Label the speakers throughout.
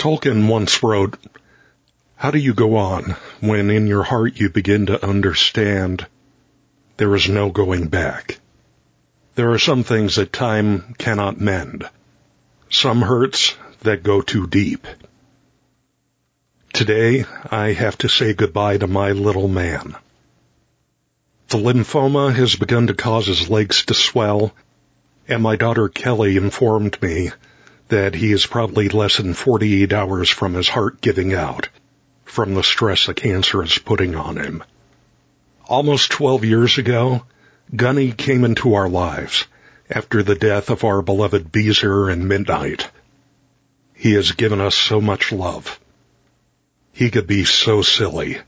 Speaker 1: Tolkien once wrote, How do you go on when in your heart you begin to understand there is no going back? There are some things that time cannot mend. Some hurts that go too deep. Today, I have to say goodbye to my little man. The lymphoma has begun to cause his legs to swell, and my daughter Kelly informed me that he is probably less than 48 hours from his heart giving out from the stress the cancer is putting on him. Almost 12 years ago, Gunny came into our lives after the death of our beloved Beezer and Midnight. He has given us so much love. He could be so silly.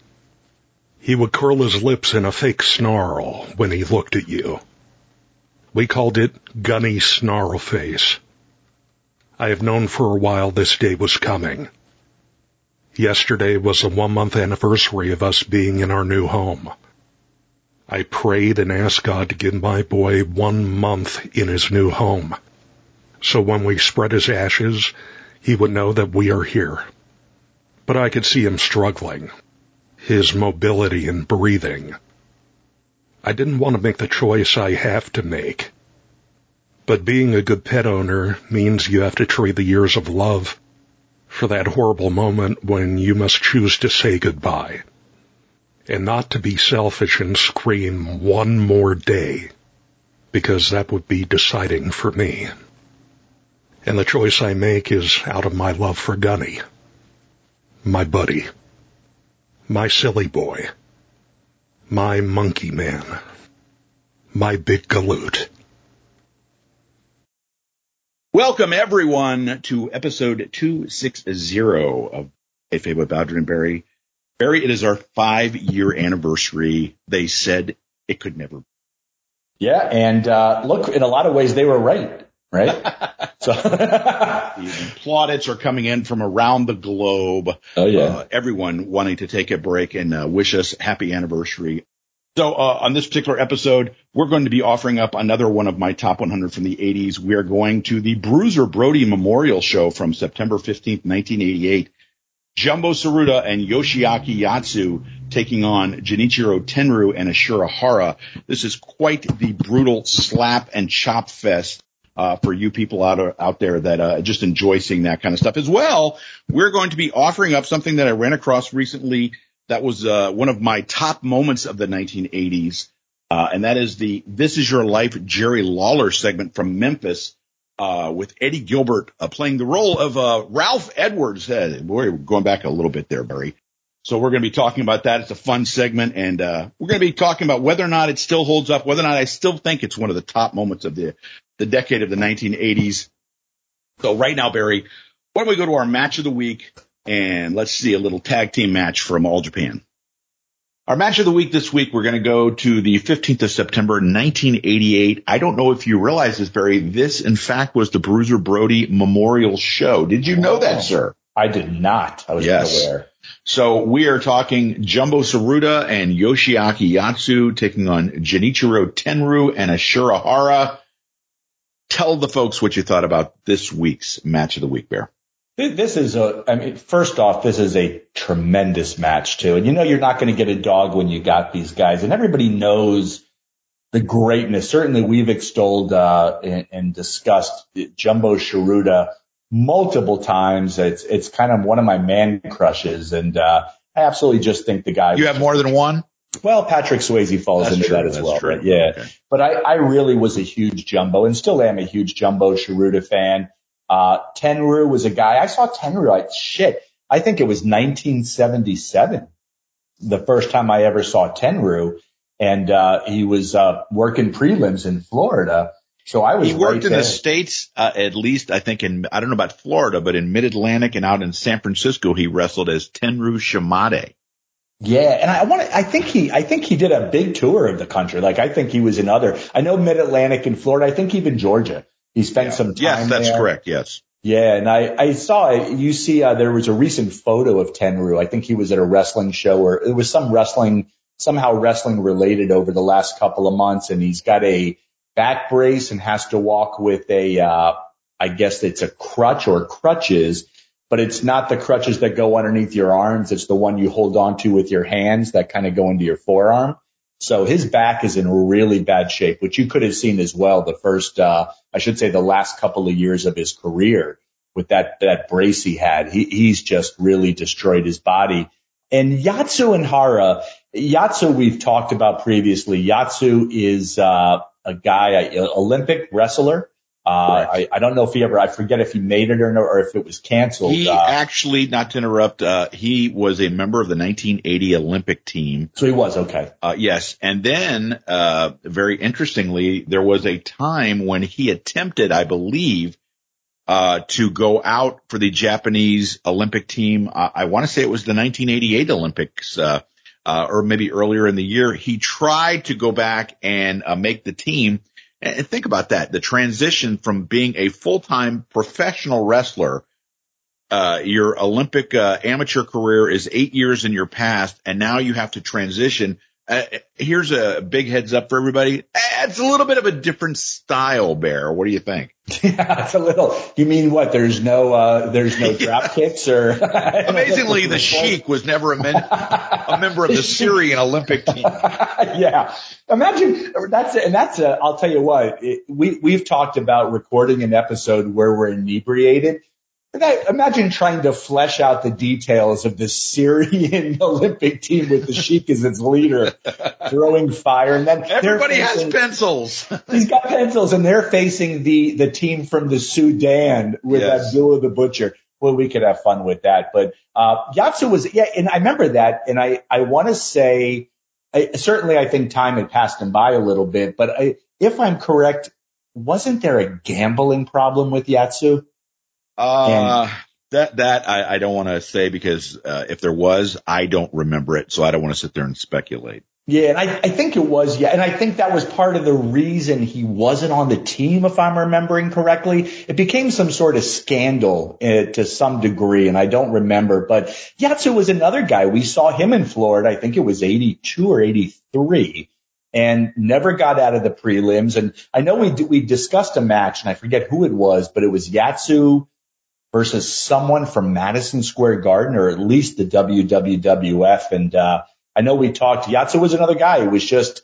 Speaker 1: He would curl his lips in a fake snarl when he looked at you. We called it Gunny Snarl Face. I have known for a while this day was coming. Yesterday was the one month anniversary of us being in our new home. I prayed and asked God to give my boy one month in his new home. So when we spread his ashes, he would know that we are here. But I could see him struggling. His mobility and breathing. I didn't want to make the choice I have to make. But being a good pet owner means you have to trade the years of love for that horrible moment when you must choose to say goodbye. And not to be selfish and scream one more day, because that would be deciding for me. And the choice I make is out of my love for Gunny. My buddy. My silly boy. My monkey man. My big galoot.
Speaker 2: Welcome everyone to episode 260 of A Fable with Bowdrin and Barry. Barry, it is our five year anniversary. They said it could never. be.
Speaker 3: Yeah. And, uh, look, in a lot of ways they were right. Right.
Speaker 2: so the plaudits are coming in from around the globe.
Speaker 3: Oh yeah.
Speaker 2: Uh, everyone wanting to take a break and uh, wish us happy anniversary. So uh, on this particular episode, we're going to be offering up another one of my top 100 from the 80s. We are going to the Bruiser Brody Memorial Show from September 15th, 1988. Jumbo Tsuruta and Yoshiaki Yatsu taking on Genichiro Tenryu and Ashura Hara. This is quite the brutal slap and chop fest. Uh, for you people out, out there that, uh, just enjoy seeing that kind of stuff as well. We're going to be offering up something that I ran across recently that was uh, one of my top moments of the 1980s, uh, and that is the "This Is Your Life" Jerry Lawler segment from Memphis uh, with Eddie Gilbert uh, playing the role of uh, Ralph Edwards. we're going back a little bit there, Barry. So we're going to be talking about that. It's a fun segment, and uh, we're going to be talking about whether or not it still holds up, whether or not I still think it's one of the top moments of the the decade of the 1980s. So right now, Barry, why don't we go to our match of the week? And let's see a little tag team match from All Japan. Our match of the week this week, we're going to go to the 15th of September, 1988. I don't know if you realize this, Barry. This, in fact, was the Bruiser Brody Memorial Show. Did you know that, sir?
Speaker 3: I did not. I was yes. aware.
Speaker 2: So we are talking Jumbo Tsuruta and Yoshiaki Yatsu taking on Genichiro Tenryu and Ashura Hara. Tell the folks what you thought about this week's match of the week, Bear.
Speaker 3: This is a, I mean, first off, this is a tremendous match too. And you know, you're not going to get a dog when you got these guys and everybody knows the greatness. Certainly we've extolled, uh, and, and discussed Jumbo Tsuruta multiple times. It's, it's kind of one of my man crushes. And, uh, I absolutely just think the guy.
Speaker 2: You have more than one?
Speaker 3: Well, Patrick Swayze falls
Speaker 2: That's
Speaker 3: into
Speaker 2: true.
Speaker 3: that as well.
Speaker 2: True.
Speaker 3: Right? Yeah.
Speaker 2: Okay.
Speaker 3: But I, I really was a huge Jumbo and still am a huge Jumbo Tsuruta fan. Uh, Tenryu was a guy, I saw Tenryu, like shit. I think it was 1977, the first time I ever saw Tenryu. And, uh, he was, uh, working prelims in Florida. So I was.
Speaker 2: He worked
Speaker 3: right
Speaker 2: in
Speaker 3: there.
Speaker 2: the states, uh, at least I think in I don't know about Florida, but in Mid Atlantic and out in San Francisco, he wrestled as Tenryu Shimada.
Speaker 3: Yeah, and I want to. I think he. I think he did a big tour of the country. Like I think he was in other. I know Mid Atlantic and Florida. I think even Georgia. He spent
Speaker 2: Yeah.
Speaker 3: some time.
Speaker 2: Yes, that's
Speaker 3: there.
Speaker 2: correct. Yes.
Speaker 3: Yeah, and I, I saw it. You see, uh, there was a recent photo of Tenryu. I think he was at a wrestling show or it was some wrestling, somehow wrestling related over the last couple of months. And he's got a back brace and has to walk with a, uh, I guess it's a crutch or crutches. but it's not the crutches that go underneath your arms. It's the one you hold on to with your hands that kind of go into your forearm. So his back is in really bad shape, which you could have seen as well the first, uh, I should say the last couple of years of his career with that, that brace he had. He, he's just really destroyed his body. And Yatsu and Hara, Yatsu we've talked about previously. Yatsu is, uh, a guy, an Olympic wrestler. Uh, I, I, don't know if he ever, I forget if he made it or no, or if it was canceled.
Speaker 2: He uh, actually, not to interrupt, uh, he was a member of the 1980 Olympic team.
Speaker 3: So he was, okay.
Speaker 2: Uh, yes. And then, uh, very interestingly, there was a time when he attempted, I believe, uh, to go out for the Japanese Olympic team. I want to say it was the 1988 Olympics, or maybe earlier in the year. He tried to go back and make the team and think about that. The transition from being a full-time professional wrestler, uh, your Olympic, uh, amateur career is eight years in your past and now you have to transition. Uh, here's a big heads up for everybody. It's a little bit of a different style, Bear. What do you think?
Speaker 3: Yeah, it's a little. You mean what? There's no, uh, there's no drop kicks or.
Speaker 2: Amazingly, the Sheik was never a, men- a member of the Syrian Olympic team.
Speaker 3: yeah, imagine that's and that's. A, I'll tell you what. It, we we've talked about recording an episode where we're inebriated imagine trying to flesh out the details of the Syrian Olympic team with the Sheik as its leader, throwing fire, and then
Speaker 2: everybody facing, has pencils.
Speaker 3: he's got pencils, and they're facing the the team from the Sudan with yes. Abdullah the Butcher. Well, we could have fun with that, but uh, Yatsu was yeah, and I remember that, and I I want to say. I, certainly, I think time had passed him by a little bit, but I, if I'm correct, wasn't there a gambling problem with Yatsu?
Speaker 2: Uh, and, that, that I, I don't want to say because, uh, if there was, I don't remember it. So I don't want to sit there and speculate.
Speaker 3: Yeah, and I, I think it was, yeah, and I think that was part of the reason he wasn't on the team, if I'm remembering correctly. It became some sort of scandal uh, to some degree, and I don't remember. But Yatsu was another guy. We saw him in Florida. I think it was 82 or 83, and never got out of the prelims. And I know we we discussed a match, and I forget who it was, but it was Yatsu versus someone from Madison Square Garden or at least the WWF. And, uh, I know we talked, Yatsu was another guy who was just,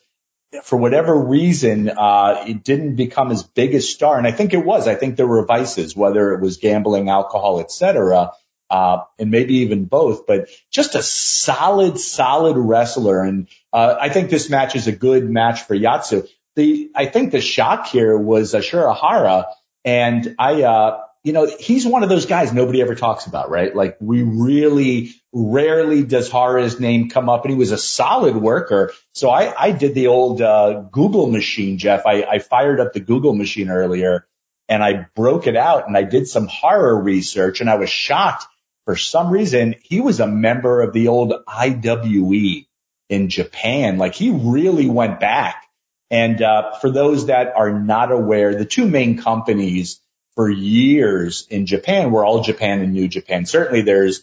Speaker 3: for whatever reason, uh, it didn't become as big a star. And I think it was, I think there were vices, whether it was gambling, alcohol, etc. Uh, and maybe even both, but just a solid, solid wrestler. And, uh, I think this match is a good match for Yatsu. The, I think the shock here was Ashura Hara. And I, uh, you know, he's one of those guys nobody ever talks about, right? Like we really rarely does Hara's name come up and he was a solid worker. So I, I did the old, uh, Google machine, Jeff. I, I fired up the Google machine earlier and I broke it out and I did some horror research and I was shocked for some reason. He was a member of the old IWE in Japan. Like he really went back. And, uh, for those that are not aware, the two main companies for years in Japan were all Japan and New Japan. Certainly there's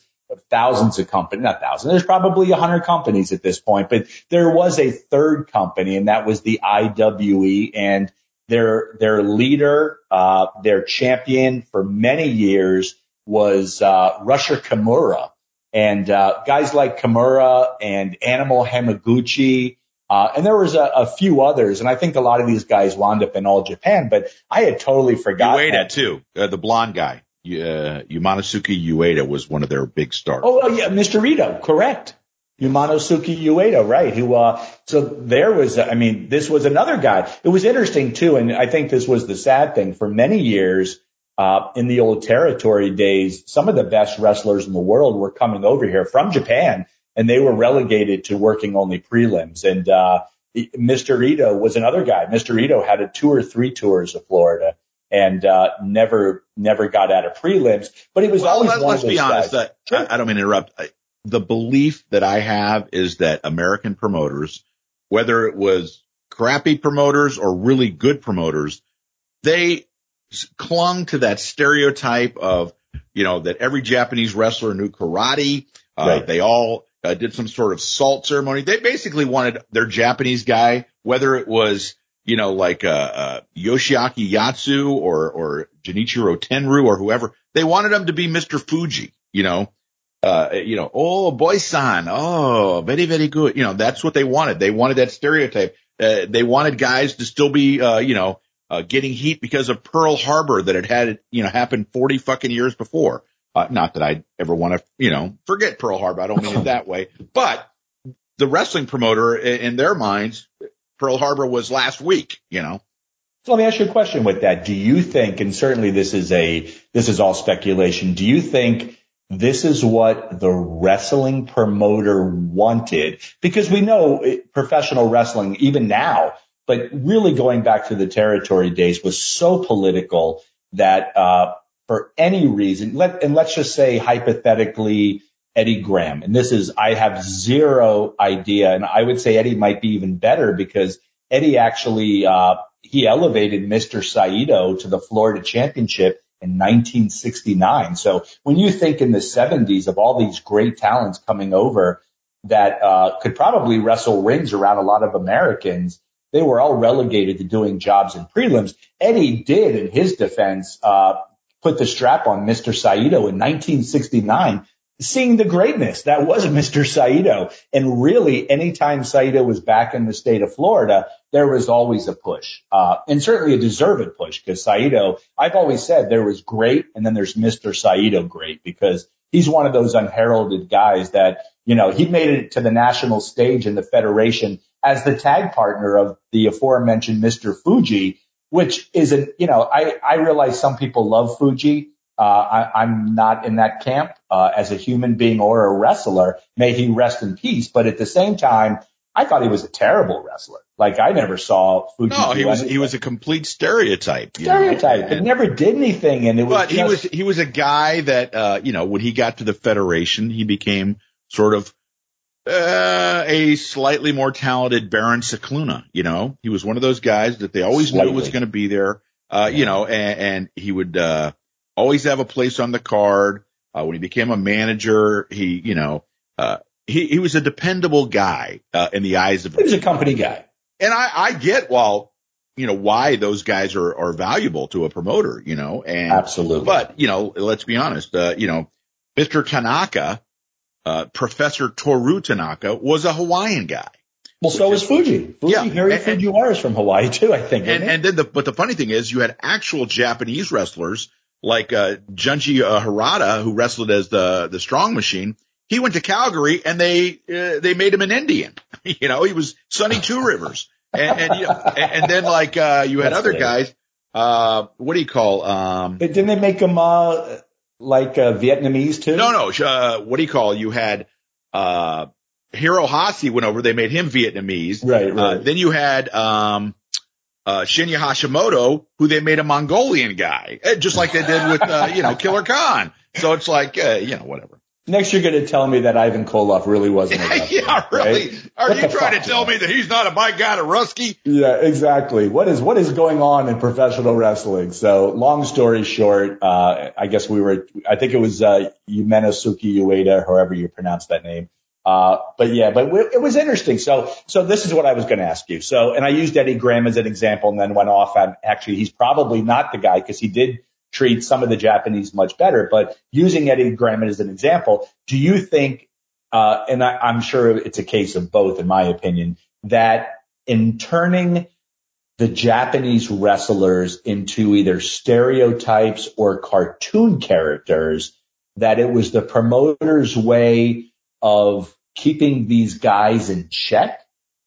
Speaker 3: thousands of companies, not thousands, there's probably a hundred companies at this point, but there was a third company and that was the IWE and their, their leader, uh, their champion for many years was, uh, Rusher Kimura and, uh, guys like Kimura and Animal Hamaguchi, uh, and there was a, a, few others, and I think a lot of these guys wound up in all Japan, but I had totally forgotten.
Speaker 2: Ueda too, uh, the blonde guy, uh, Yamanosuke Ueda was one of their big stars.
Speaker 3: Oh, yeah, Mr. Ito, correct. Yamanosuke Ueda, right? Who, uh, so there was, I mean, this was another guy. It was interesting too, and I think this was the sad thing for many years. Uh, in the old territory days, some of the best wrestlers in the world were coming over here from Japan and they were relegated to working only prelims. And, uh, Mr. Ito was another guy. Mr. Ito had a two or three tours of Florida and, uh, never, never got out of prelims, but he was well, always let, one
Speaker 2: let's
Speaker 3: of those
Speaker 2: be honest. That, sure. I, I, don't mean to interrupt. I, the belief that I have is that American promoters, whether it was crappy promoters or really good promoters, they clung to that stereotype of, you know, that every Japanese wrestler knew karate. Uh, right. They all uh, did some sort of salt ceremony. They basically wanted their Japanese guy, whether it was, you know, like, uh, uh, Yoshiaki Yatsu or, or Genichiro Tenryu or whoever, They wanted him to be Mr. Fuji, you know, uh, you know, oh, boy-san, oh, very, very good. You know, that's what they wanted. They wanted that stereotype. Uh, they wanted guys to still be, uh, you know, uh, getting heat because of Pearl Harbor that had had, you know, happened 40 fucking years before. Uh, not that I ever want to, you know, forget Pearl Harbor. I don't mean it that way, but the wrestling promoter in their minds, Pearl Harbor was last week, you know.
Speaker 3: So let me ask you a question with that. Do you think, and certainly this is a, this is all speculation. Do you think this is what the wrestling promoter wanted because we know professional wrestling, even now, but really going back to the territory days was so political that, uh, for any reason, let, and let's just say hypothetically, Eddie Graham. And this is, I have zero idea. And I would say Eddie might be even better because Eddie actually, uh, he elevated Mr. Saito to the Florida championship in 1969. So when you think in the 70s of all these great talents coming over that uh, could probably wrestle rings around a lot of Americans, they were all relegated to doing jobs in prelims. Eddie did, in his defense, uh, put the strap on Mr. Saito in 1969 seeing the greatness that was Mr. Saito. And really, anytime Saito was back in the state of Florida, there was always a push, uh, and certainly a deserved push because Saito, I've always said there was great and then there's Mr. Saito great because he's one of those unheralded guys that, you know, he made it to the national stage in the federation as the tag partner of the aforementioned Mr. Fuji, which is a, you know, I, I realize some people love Fuji. Uh, I, I'm not in that camp uh, as a human being or a wrestler. May he rest in peace. But at the same time, I thought he was a terrible wrestler. Like I never saw Fuji.
Speaker 2: No, he was anything. he was a complete stereotype.
Speaker 3: Stereotype. It never did anything, and it was.
Speaker 2: But just, he was he was a guy that uh, you know when he got to the federation, he became sort of uh, a slightly more talented Baron Scicluna. You know, he was one of those guys that they always slightly. knew was going to be there. Uh, yeah. you know, and, and he would uh, always have a place on the card. Uh, when he became a manager, he, you know, uh, he, he was a dependable guy, uh, in the eyes of,
Speaker 3: he was a company guy.
Speaker 2: And I, I get, well, you know, why those guys are, are valuable to a promoter, you know, and
Speaker 3: absolutely.
Speaker 2: But, you know, let's be honest, uh, you know, Mr. Tanaka, uh, Professor Toru Tanaka was a Hawaiian guy.
Speaker 3: Well, so is Fuji. Fuji, yeah. Harry and, Fujiwara is from Hawaii too, I think.
Speaker 2: And, and then the, but the funny thing is you had actual Japanese wrestlers like uh, Junji uh, Hirata, who wrestled as the the Strong Machine. He went to Calgary and they uh, they made him an Indian. you know, he was Sonny Two Rivers, and and, you know, and, and then like uh, you had That's other guys. Uh, what do you call? Um,
Speaker 3: but didn't they make him uh, like uh, Vietnamese too?
Speaker 2: No, no. Uh, what do you call? You had uh, Hirohashi went over. They made him Vietnamese.
Speaker 3: Right. right. Uh,
Speaker 2: then you had um, uh, Shinya Hashimoto, who they made a Mongolian guy, eh, just like they did with, uh, you know, Killer Khan. So it's like, uh, you know, whatever.
Speaker 3: Next, you're going to tell me that Ivan Koloff really wasn't a wrestler.
Speaker 2: yeah, really. Right? Are what you trying to tell me that he's not a bike guy to Rusky?
Speaker 3: Yeah, exactly. What is what is going on in professional wrestling? So, long story short, uh, I guess we were. I think it was uh, Yumenosuke Ueda, however you pronounce that name. Uh, but yeah, but it was interesting. So, so this is what I was going to ask you. So, and I used Eddie Graham as an example and then went off on actually he's probably not the guy because he did treat some of the Japanese much better, but using Eddie Graham as an example, do you think, uh, and I, I'm sure it's a case of both in my opinion, that in turning the Japanese wrestlers into either stereotypes or cartoon characters, that it was the promoter's way of keeping these guys in check?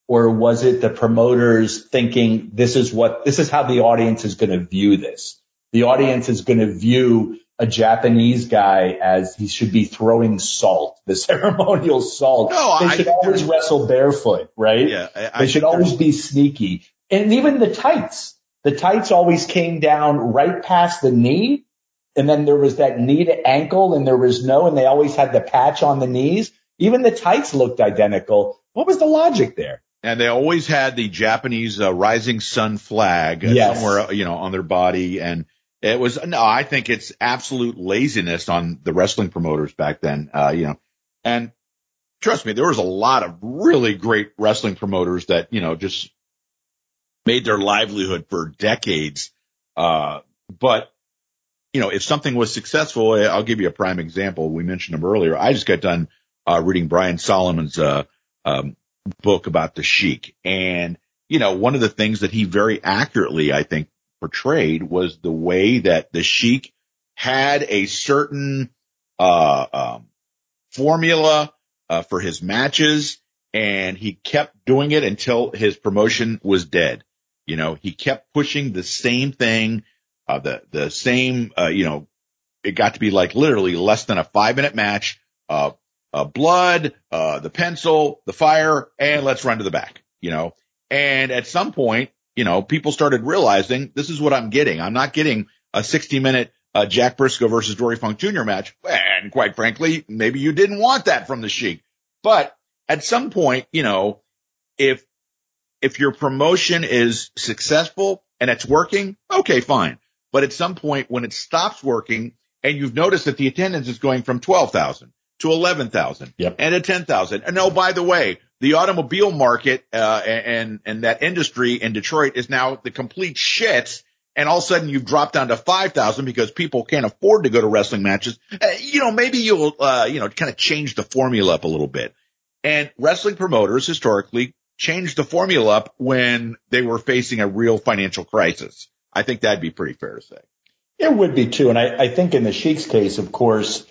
Speaker 3: Or was it the promoters thinking this is what, this is how the audience is going to view this? The audience is going to view a Japanese guy as he should be throwing salt, the ceremonial salt. No, they should I, always wrestle barefoot, right? Yeah, I, they should I, always be sneaky. And even the tights, the tights always came down right past the knee. And then there was that knee to ankle and there was no, and they always had the patch on the knees. Even the tights looked identical. What was the logic there?
Speaker 2: And they always had the Japanese uh, rising sun flag uh, yes. somewhere, you know, on their body. And it was, no, I think it's absolute laziness on the wrestling promoters back then, uh, you know, and trust me, there was a lot of really great wrestling promoters that, you know, just made their livelihood for decades. Uh, but you know, if something was successful, I'll give you a prime example. We mentioned him earlier. I just got done uh, reading Brian Solomon's uh, um, book about the Sheik, and you know, one of the things that he very accurately, I think, portrayed was the way that the Sheik had a certain uh, um, formula uh, for his matches, and he kept doing it until his promotion was dead. You know, he kept pushing the same thing, uh, the the same, uh, you know, it got to be like literally less than a five minute match. Blood, uh, the pencil, the fire, and let's run to the back, you know. And at some point, you know, people started realizing this is what I'm getting. I'm not getting a 60 minute uh, Jack Brisco versus Dory Funk Jr. match. And quite frankly, maybe you didn't want that from the Sheik. But at some point, you know, if, if your promotion is successful and it's working, okay, fine. But at some point when it stops working and you've noticed that the attendance is going from 12,000 to 11,000
Speaker 3: yep.
Speaker 2: and to 10,000. And oh, by the way, the automobile market, uh, and, and that industry in Detroit is now the complete shit. And all of a sudden you've dropped down to 5,000 because people can't afford to go to wrestling matches. Uh, you know, maybe you'll, uh, you know, kind of change the formula up a little bit. And wrestling promoters historically changed the formula up when they were facing a real financial crisis. I think that'd be pretty fair to say.
Speaker 3: It would be too. And I, I think in the Sheik's case, of course,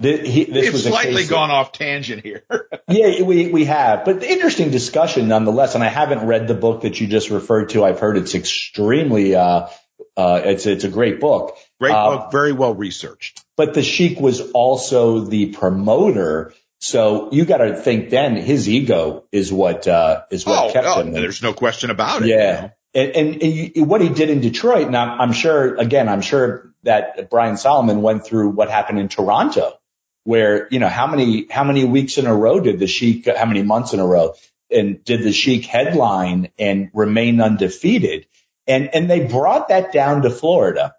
Speaker 2: he, this was slightly gone of, off tangent here.
Speaker 3: yeah, we, we have, but interesting discussion nonetheless. And I haven't read the book that you just referred to. I've heard it's extremely, uh, uh, it's, it's a great book.
Speaker 2: Great uh, book, very well researched.
Speaker 3: But the Sheik was also the promoter. So you got to think then his ego is what, uh, is what
Speaker 2: oh,
Speaker 3: kept
Speaker 2: oh,
Speaker 3: him.
Speaker 2: There's no question about it.
Speaker 3: Yeah. You know? And, and, and, what he did in Detroit, and I'm, I'm sure, again, I'm sure that Brian Solomon went through what happened in Toronto where, you know, how many, how many weeks in a row did the Sheik, how many months in a row and did the Sheik headline and remain undefeated? And, and they brought that down to Florida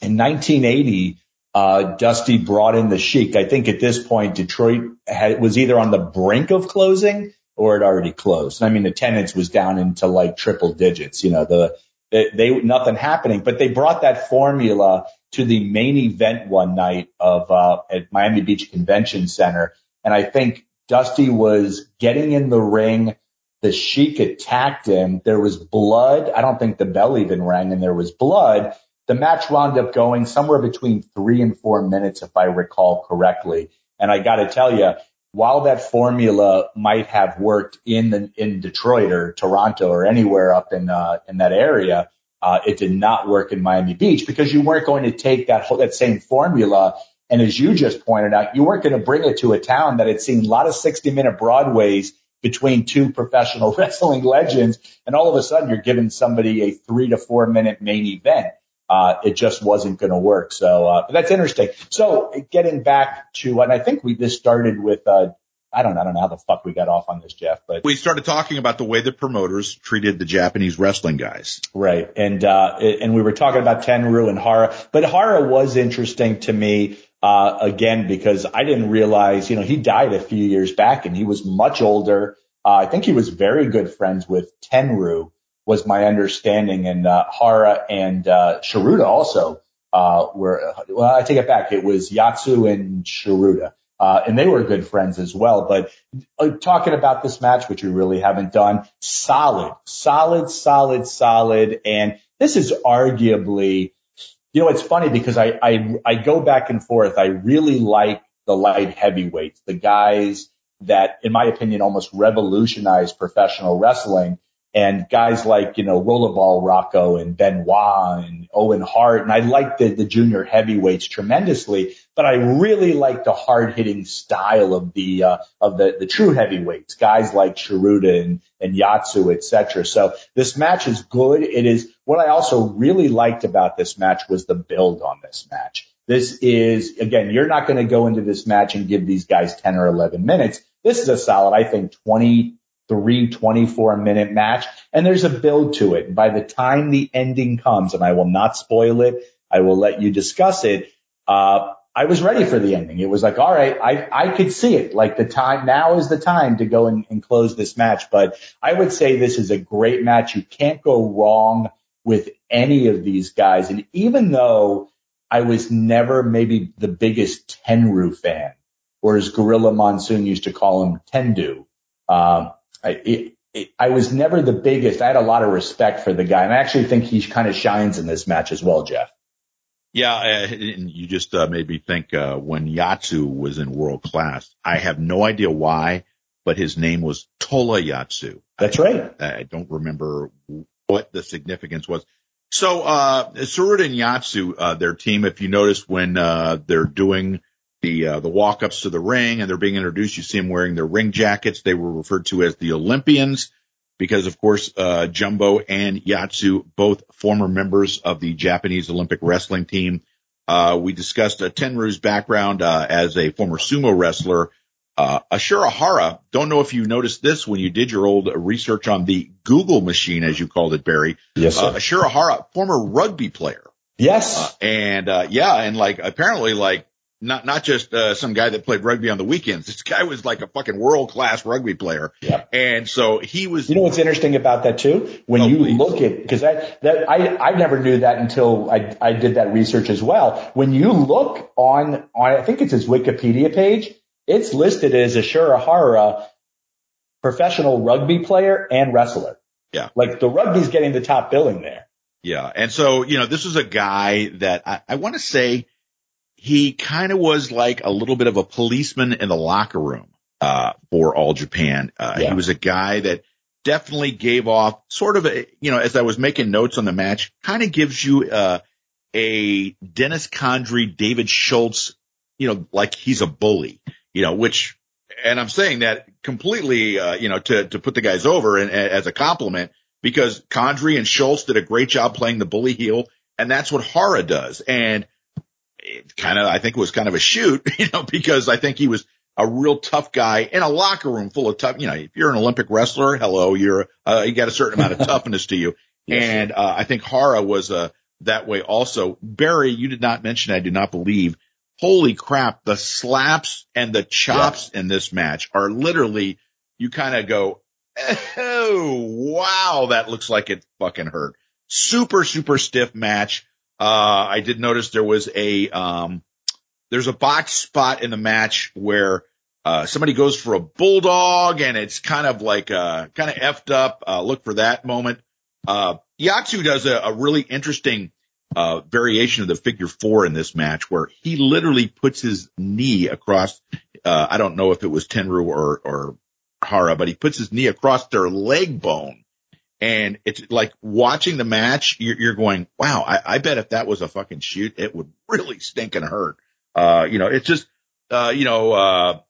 Speaker 3: in 1980. Uh, Dusty brought in the Sheik. I think at this point, Detroit had, was either on the brink of closing or it already closed. I mean, attendance was down into like triple digits, you know, the, they, they nothing happening, but they brought that formula to the main event one night of uh, at Miami Beach Convention Center, and I think Dusty was getting in the ring. The Sheik attacked him. There was blood. I don't think the bell even rang, and there was blood. The match wound up going somewhere between three and four minutes, if I recall correctly. And I got to tell you, while that formula might have worked in the, in Detroit or Toronto or anywhere up in uh, in that area, uh, it did not work in Miami Beach because you weren't going to take that whole, that same formula. And as you just pointed out, you weren't going to bring it to a town that had seen a lot of 60 minute Broadways between two professional wrestling legends. And all of a sudden you're giving somebody a three to four minute main event. Uh, it just wasn't going to work. So, uh, that's interesting. So getting back to, and I think we, this started with, uh, I don't, know, I don't know how the fuck we got off on this, Jeff, but
Speaker 2: we started talking about the way the promoters treated the Japanese wrestling guys.
Speaker 3: Right. And, uh, and we were talking about Tenryu and Hara, but Hara was interesting to me, uh, again, because I didn't realize, you know, he died a few years back and he was much older. Uh, I think he was very good friends with Tenryu was my understanding and, uh, Hara and, uh, Tsuruta also, uh, were, well, I take it back. It was Yatsu and Tsuruta. Uh, and they were good friends as well. But uh, talking about this match, which we really haven't done, solid, solid, solid, solid. And this is arguably, you know, it's funny because I, I, I go back and forth. I really like the light heavyweights, the guys that, in my opinion, almost revolutionized professional wrestling and guys like, you know, Rollerball Rocco and Benoit and Owen Hart. And I like the, the junior heavyweights tremendously, but I really like the hard hitting style of the, uh, of the, the true heavyweights, guys like Tsuruta and, and Yatsu, et cetera. So this match is good. It is what I also really liked about this match was the build on this match. This is, again, you're not going to go into this match and give these guys 10 or 11 minutes. This is a solid, I think, 20, three 24 minute match and there's a build to it. By the time the ending comes, and I will not spoil it, I will let you discuss it. Uh, I was ready for the ending. It was like, all right, I, I could see it. Like the time, now is the time to go and, and close this match. But I would say this is a great match. You can't go wrong with any of these guys. And even though I was never maybe the biggest Tenryu fan, or as Gorilla Monsoon used to call him, Tendu. Um, I, it, it, I was never the biggest. I had a lot of respect for the guy, and I actually think he kind of shines in this match as well, Jeff.
Speaker 2: Yeah, uh, and you just uh, made me think uh, when Yatsu was in world class. I have no idea why, but his name was Tola Yatsu.
Speaker 3: That's right.
Speaker 2: I, I don't remember what the significance was. So, uh, Tsuruta and Yatsu, uh, their team, if you notice when, uh, they're doing the, uh, the walk-ups to the ring and they're being introduced, you see them wearing their ring jackets. They were referred to as the Olympians because of course, uh, Jumbo and Yatsu, both former members of the Japanese Olympic wrestling team. Uh, we discussed uh, Tenryu's background, uh, as a former sumo wrestler. Uh, Ashura Hara, don't know if you noticed this when you did your old research on the Google machine, as you called it, Barry.
Speaker 3: Yes, sir.
Speaker 2: Uh, Ashura Hara, former rugby player.
Speaker 3: Yes.
Speaker 2: Uh, and, uh, yeah, and like apparently like not not just uh, some guy that played rugby on the weekends. This guy was like a fucking world class rugby player.
Speaker 3: Yeah.
Speaker 2: And so he was.
Speaker 3: You know what's interesting about that too? When
Speaker 2: Oh,
Speaker 3: you
Speaker 2: please.
Speaker 3: look at because that that I I never knew that until I I did that research as well. When you look on on I think it's his Wikipedia page, it's listed as Ashura Hara, professional rugby player and wrestler.
Speaker 2: Yeah.
Speaker 3: Like the rugby's getting the top billing there.
Speaker 2: Yeah. And so, you know, this is a guy that I, I want to say he kind of was like a little bit of a policeman in the locker room, uh, for all Japan. Uh,
Speaker 3: Yeah.
Speaker 2: he was a guy that definitely gave off sort of a, you know, as I was making notes on the match, kind of gives you, uh, a Dennis Condrey, David Schultz, you know, like he's a bully, you know, which, and I'm saying that completely, uh, you know, to, to put the guys over and as a compliment because Condrey and Schultz did a great job playing the bully heel. And that's what Hara does. And it kind of, I think it was kind of a shoot, you know, because I think he was a real tough guy in a locker room full of tough, you know, if you're an Olympic wrestler, hello, you're, uh, you got a certain amount of toughness to you.
Speaker 3: Yes,
Speaker 2: and, uh, I think Hara was, uh, that way also. Barry, you did not mention, I do not believe, holy crap, the slaps and the chops in this match are literally, you kind of go, oh, wow, that looks like it fucking hurt. Super, super stiff match. Uh, I did notice there was a, um, there's a botch spot in the match where, uh, somebody goes for a bulldog and it's kind of like, uh, kind of effed up. Uh, look for that moment. Uh, Yatsu does a, a really interesting, uh, variation of the figure four in this match where he literally puts his knee across, uh, I don't know if it was Tenryu or, or Hara, but he puts his knee across their leg bone. And it's like watching the match, you're, you're going, wow, I, I bet if that was a fucking shoot, it would really stink and hurt. Uh, you know, it's just, uh, you know, uh,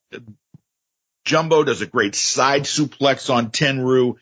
Speaker 2: Jumbo does a great side suplex on Tenryu.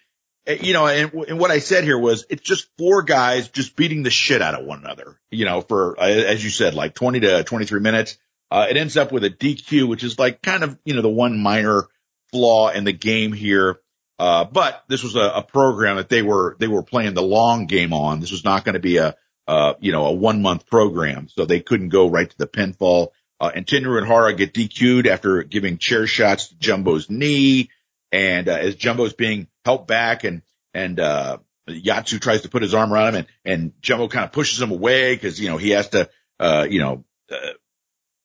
Speaker 2: You know, and, and what I said here was it's just four guys just beating the shit out of one another, you know, for, uh, as you said, like 20 to 23 minutes. Uh, it ends up with a DQ, which is like kind of, you know, the one minor flaw in the game here. Uh, but this was a, a program that they were, they were playing the long game on. This was not going to be a, uh, you know, a one month program. So they couldn't go right to the pinfall. Uh, and Tenryu and Hara get DQ'd after giving chair shots to Jumbo's knee. And, uh, as Jumbo's being helped back and, and, uh, Yatsu tries to put his arm around him and, and Jumbo kind of pushes him away because, you know, he has to, uh, you know, uh,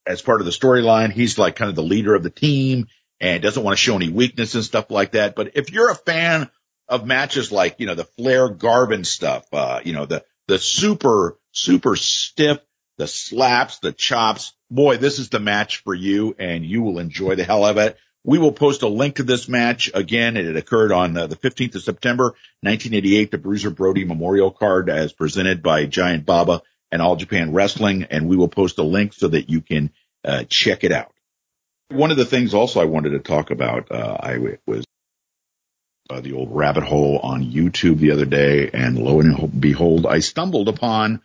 Speaker 2: as part of the storyline, he's like kind of the leader of the team and doesn't want to show any weakness and stuff like that. But if you're a fan of matches like, you know, the Flair Garvin stuff, uh, you know, the, the super, super stiff, the slaps, the chops, boy, this is the match for you and you will enjoy the hell of it. We will post a link to this match again. It occurred on uh, the 15th of September, 1988, the Bruiser Brody Memorial Card as presented by Giant Baba and All Japan Wrestling. And we will post a link so that you can uh, check it out. One of the things also I wanted to talk about, uh, I was uh, the old rabbit hole on YouTube the other day, and lo and behold, I stumbled upon.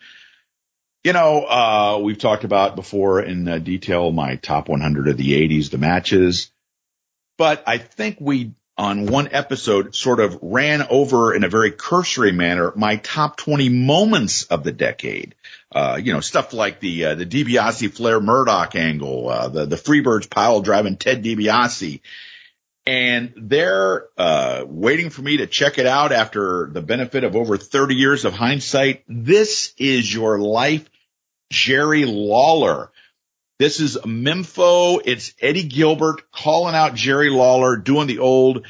Speaker 2: You know, uh, we've talked about before in uh, detail my top 100 of the 80s, the matches, but I think we on one episode sort of ran over in a very cursory manner my top 20 moments of the decade. Uh, you know, stuff like the, uh, the DiBiase Flair Murdoch angle, uh, the, the Freebirds pile driving Ted DiBiase. And they're, uh, waiting for me to check it out after the benefit of over 30 years of hindsight. This is your life Jerry Lawler. This is Mempho. It's Eddie Gilbert calling out Jerry Lawler, doing the old,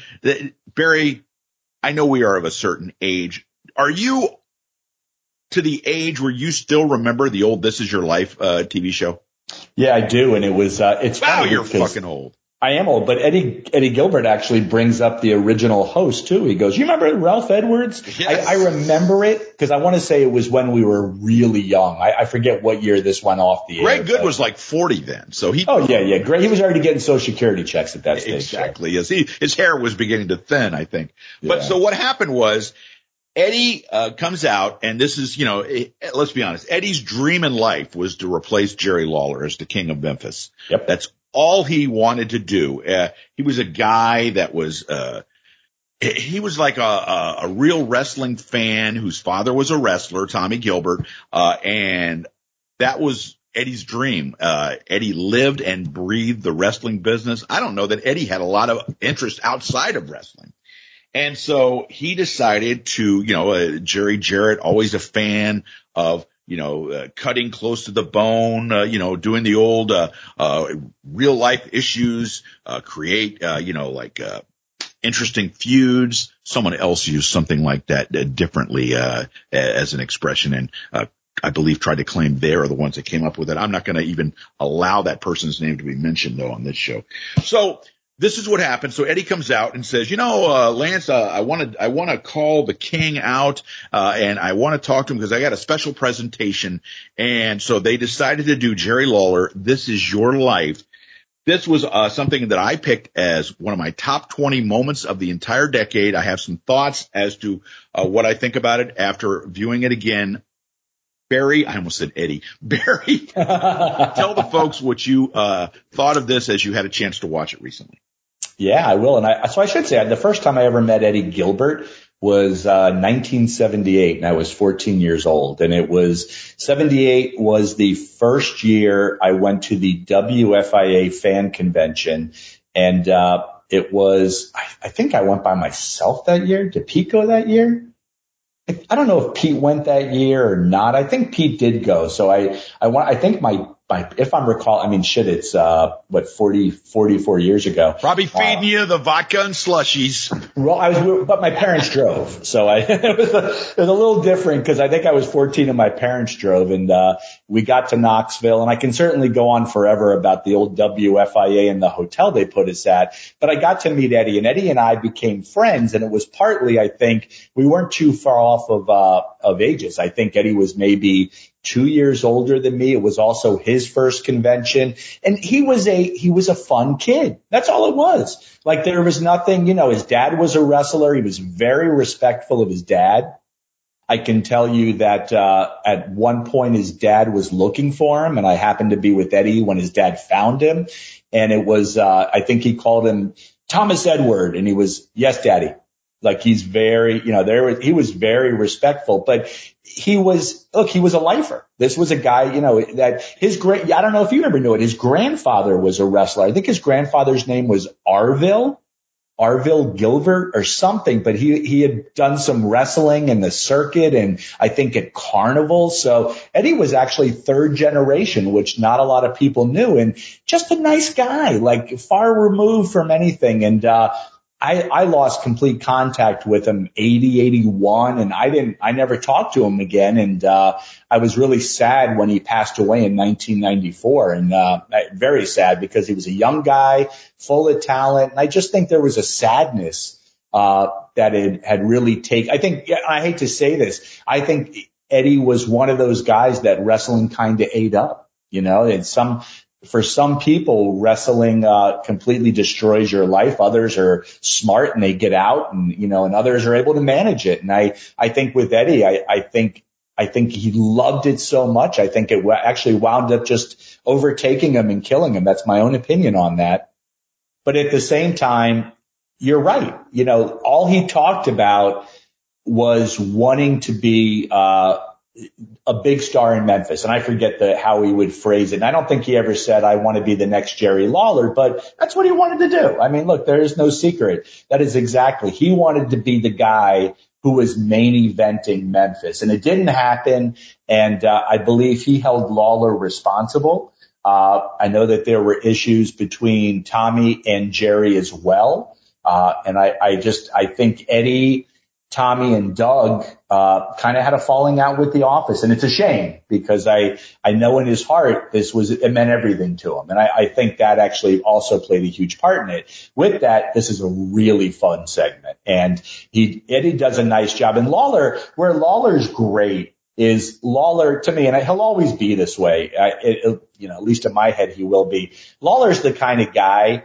Speaker 2: Barry, I know we are of a certain age. Are you to the age where you still remember the old This Is Your Life uh, TV show?
Speaker 3: Yeah, I do. And it was, uh, it's
Speaker 2: wow, you're fucking old.
Speaker 3: I am old, but Eddie Eddie Gilbert actually brings up the original host too. He goes, "You remember Ralph Edwards?" Yes. I, I remember it because I want to say it was when we were really young. I, I forget what year this went off the
Speaker 2: Greg air. Greg Good was like forty then, so he.
Speaker 3: Oh yeah, yeah, Greg. He was already getting Social Security checks at that stage.
Speaker 2: Exactly. Yes, he his hair was beginning to thin, I think. Yeah. But so what happened was. Eddie uh, comes out, and this is, you know, it, let's be honest. Eddie's dream in life was to replace Jerry Lawler as the king of Memphis.
Speaker 3: Yep.
Speaker 2: That's all he wanted to do. Uh, he was a guy that was, uh, he was like a, a, a, real wrestling fan whose father was a wrestler, Tommy Gilbert, uh, and that was Eddie's dream. Uh, Eddie lived and breathed the wrestling business. I don't know that Eddie had a lot of interest outside of wrestling. And so he decided to, you know, uh, Jerry Jarrett, always a fan of you know, uh, cutting close to the bone, uh, you know, doing the old, uh, uh, real life issues, uh, create, uh, you know, like, uh, interesting feuds. Someone else used something like that uh, differently, uh, as an expression and, uh, I believe tried to claim they're the ones that came up with it. I'm not going to even allow that person's name to be mentioned though on this show. So this is what happened. So Eddie comes out and says, you know, uh, Lance, uh, I want to, I want to call the king out, uh, and I want to talk to him because I got a special presentation. And so they decided to do Jerry Lawler. This is your life. This was, uh, something that I picked as one of my top 20 moments of the entire decade. I have some thoughts as to, uh, what I think about it after viewing it again. Barry, I almost said Eddie. Barry, tell the folks what you uh, thought of this as you had a chance to watch it recently.
Speaker 3: Yeah, I will. And I, so I should say the first time I ever met Eddie Gilbert was uh, 1978 and I was 14 years old and it was 78 was the first year I went to the WFIA fan convention and uh, it was I, I think I went by myself that year. Did Pete go that year? I don't know if Pete went that year or not. I think Pete did go. So I, I want, I think my my, if I'm recall, I mean, shit, it's, uh, what, 40, 44 years ago.
Speaker 2: Probably feeding uh, you the vodka and slushies.
Speaker 3: Well, I was, but my parents drove. So I, it was a, it was a little different because I think I was 14 and my parents drove and, uh, we got to Knoxville and I can certainly go on forever about the old WFIA and the hotel they put us at, but I got to meet Eddie and Eddie and I became friends and it was partly, I think, we weren't too far off of, uh, of ages. I think Eddie was maybe two years older than me. It was also his first convention and he was a, he was a fun kid. That's all it was. Like there was nothing, you know, his dad was a wrestler. He was very respectful of his dad. I can tell you that, uh, at one point his dad was looking for him and I happened to be with Eddie when his dad found him. And it was, uh, I think he called him Thomas Edward and he was, yes, daddy. Like he's very, you know, there was, he was very respectful, but he was, look, he was a lifer. This was a guy, you know, that his great, I don't know if you ever knew it. His grandfather was a wrestler. I think his grandfather's name was Arville, Arville Gilbert or something, but he, he had done some wrestling in the circuit and I think at carnival. So Eddie was actually third generation, which not a lot of people knew and just a nice guy, like far removed from anything. And, uh, I, I lost complete contact with him 80, 81 and I didn't, I never talked to him again. And, uh, I was really sad when he passed away in 1994 and, uh, very sad because he was a young guy full of talent. And I just think there was a sadness, uh, that it had really taken, I think, I hate to say this. I think Eddie was one of those guys that wrestling kind of ate up, you know, and some, for some people, wrestling uh, completely destroys your life. Others are smart and they get out, and you know, and others are able to manage it. And I, I think with Eddie, I, I think, I think he loved it so much. I think it actually wound up just overtaking him and killing him. That's my own opinion on that. But at the same time, you're right. You know, all he talked about was wanting to be. Uh, a big star in Memphis. And I forget the, how he would phrase it. And I don't think he ever said, I want to be the next Jerry Lawler, but that's what he wanted to do. I mean, look, there is no secret. That is exactly, he wanted to be the guy who was main eventing Memphis. And it didn't happen. And uh, I believe he held Lawler responsible. Uh, I know that there were issues between Tommy and Jerry as well. Uh, and I, I just, I think Eddie Tommy and Doug uh, kind of had a falling out with the office, and it's a shame because I I know in his heart this was it meant everything to him, and I, I think that actually also played a huge part in it. With that, this is a really fun segment, and he Eddie does a nice job, and Lawler where Lawler's great is Lawler to me, and he'll always be this way. I, it, you know, at least in my head, he will be. Lawler's the kind of guy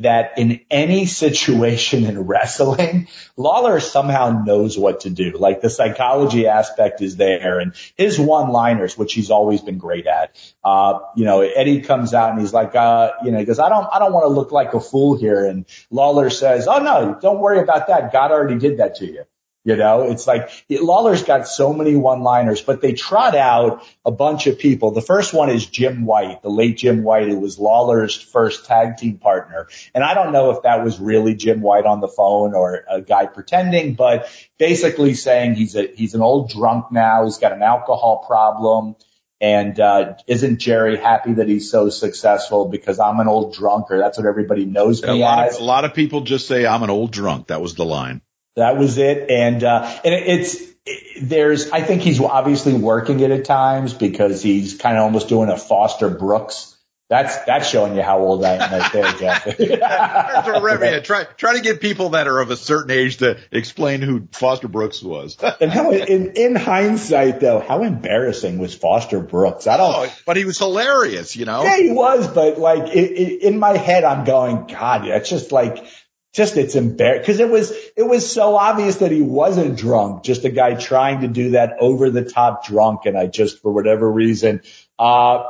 Speaker 3: that in any situation in wrestling, Lawler somehow knows what to do. Like the psychology aspect is there and his one liners, which he's always been great at. Uh, you know, Eddie comes out and he's like, uh, you know, he goes, I don't, I don't want to look like a fool here. And Lawler says, Oh no, don't worry about that. God already did that to you. You know, it's like Lawler's got so many one-liners, but they trot out a bunch of people. The first one is Jim White, the late Jim White, who was Lawler's first tag team partner. And I don't know if that was really Jim White on the phone or a guy pretending, but basically saying he's a, he's an old drunk now. He's got an alcohol problem. And, uh, isn't Jerry happy that he's so successful because I'm an old drunk or that's what everybody knows me
Speaker 2: a
Speaker 3: as?
Speaker 2: Of, a lot of people just say I'm an old drunk. That was the line.
Speaker 3: That was it. And, uh, and it's, there's, I think he's obviously working it at times because he's kind of almost doing a Foster Brooks. That's, that's showing you how old I am right there, Jeff.
Speaker 2: yeah, try, try to get people that are of a certain age to explain who Foster Brooks was.
Speaker 3: and how, in, in hindsight though, how embarrassing was Foster Brooks? I don't, oh,
Speaker 2: but he was hilarious, you know?
Speaker 3: Yeah, he was, but like it, it, in my head, I'm going, God, that's just like, just it's embarrassing because it was it was so obvious that he wasn't drunk, just a guy trying to do that over the top drunk, and I just for whatever reason, uh,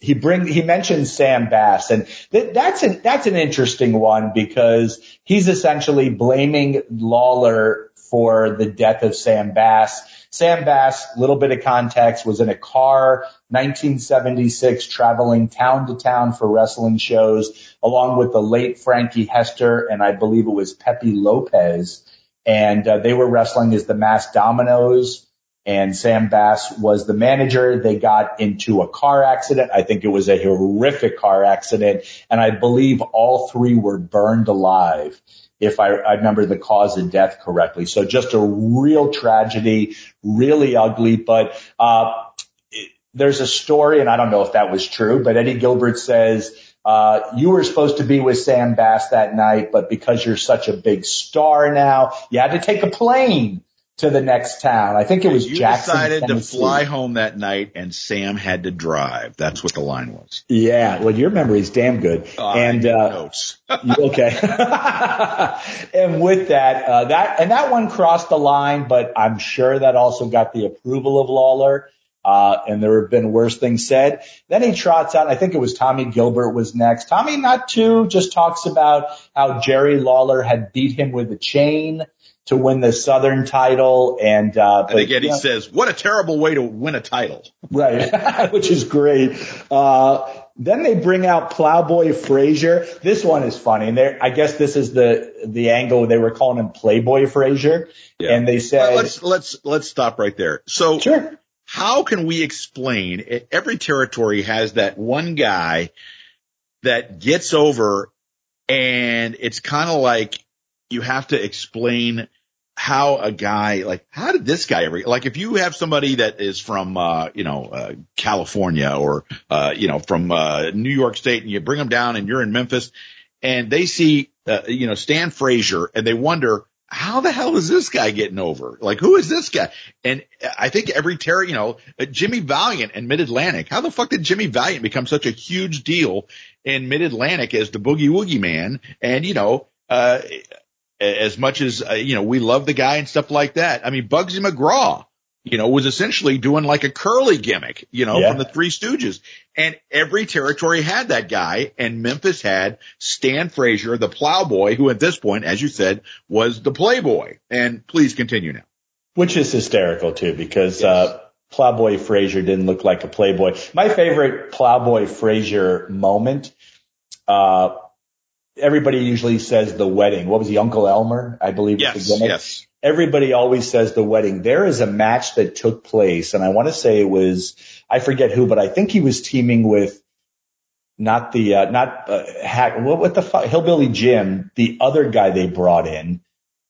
Speaker 3: he bring he mentioned Sam Bass, and th- that's an that's an interesting one because he's essentially blaming Lawler for the death of Sam Bass. Sam Bass, little bit of context, was in a car, 1976, traveling town to town for wrestling shows, along with the late Frankie Hester, and I believe it was Pepe Lopez. And uh, they were wrestling as the Mass Dominoes, and Sam Bass was the manager. They got into a car accident. I think it was a horrific car accident, and I believe all three were burned alive if I, I remember the cause of death correctly. So just a real tragedy, really ugly, but, uh, it, there's a story, and I don't know if that was true, but Eddie Gilbert says, uh, you were supposed to be with Sam Bass that night, but because you're such a big star now, you had to take a plane to the next town. I think it was
Speaker 2: you
Speaker 3: Jackson.
Speaker 2: decided
Speaker 3: Tennessee.
Speaker 2: to fly home that night, and Sam had to drive. That's what the line was.
Speaker 3: Yeah, well, your memory is damn good.
Speaker 2: Uh,
Speaker 3: and uh,
Speaker 2: notes.
Speaker 3: okay. and with that, uh, that and that one crossed the line, but I'm sure that also got the approval of Lawler. Uh, and there have been worse things said. Then he trots out, I think it was Tommy Gilbert was next. Tommy, not too, just talks about how Jerry Lawler had beat him with a chain to win the Southern title. And, uh,
Speaker 2: but, again, he says, what a terrible way to win a title.
Speaker 3: Right. Which is great. Uh, then they bring out Plowboy Frazier. This one is funny. And I guess this is the, the angle they were calling him Playboy Frazier. Yeah. And they said,
Speaker 2: let's, let's, let's stop right there. So
Speaker 3: sure.
Speaker 2: How can we explain every territory has that one guy that gets over and it's kind of like you have to explain how a guy like how did this guy ever like if you have somebody that is from uh you know uh California or uh you know from uh New York state and you bring them down and you're in Memphis and they see uh, you know Stan Frazier and they wonder how the hell is this guy getting over? Like, who is this guy? And I think every terror, you know, Jimmy Valiant and Mid Atlantic. How the fuck did Jimmy Valiant become such a huge deal in Mid Atlantic as the Boogie Woogie Man? And you know, uh, as much as, uh, you know, we love the guy and stuff like that. I mean, Bugsy McGraw, you know, was essentially doing like a curly gimmick, you know, yeah. from the Three Stooges. And every territory had that guy and Memphis had Stan Frazier, the plowboy, who at this point, as you said, was the playboy. And please continue now.
Speaker 3: Which is hysterical too, because, yes. uh, Plowboy Frazier didn't look like a playboy. My favorite Plowboy Frazier moment, uh, everybody usually says the wedding. What was he, Uncle Elmer? I believe.
Speaker 2: Yes. Yes.
Speaker 3: Everybody always says the wedding. There is a match that took place, and I want to say it was I forget who, but I think he was teaming with not the uh, not uh, hack what what the fuck hillbilly Jim, the other guy they brought in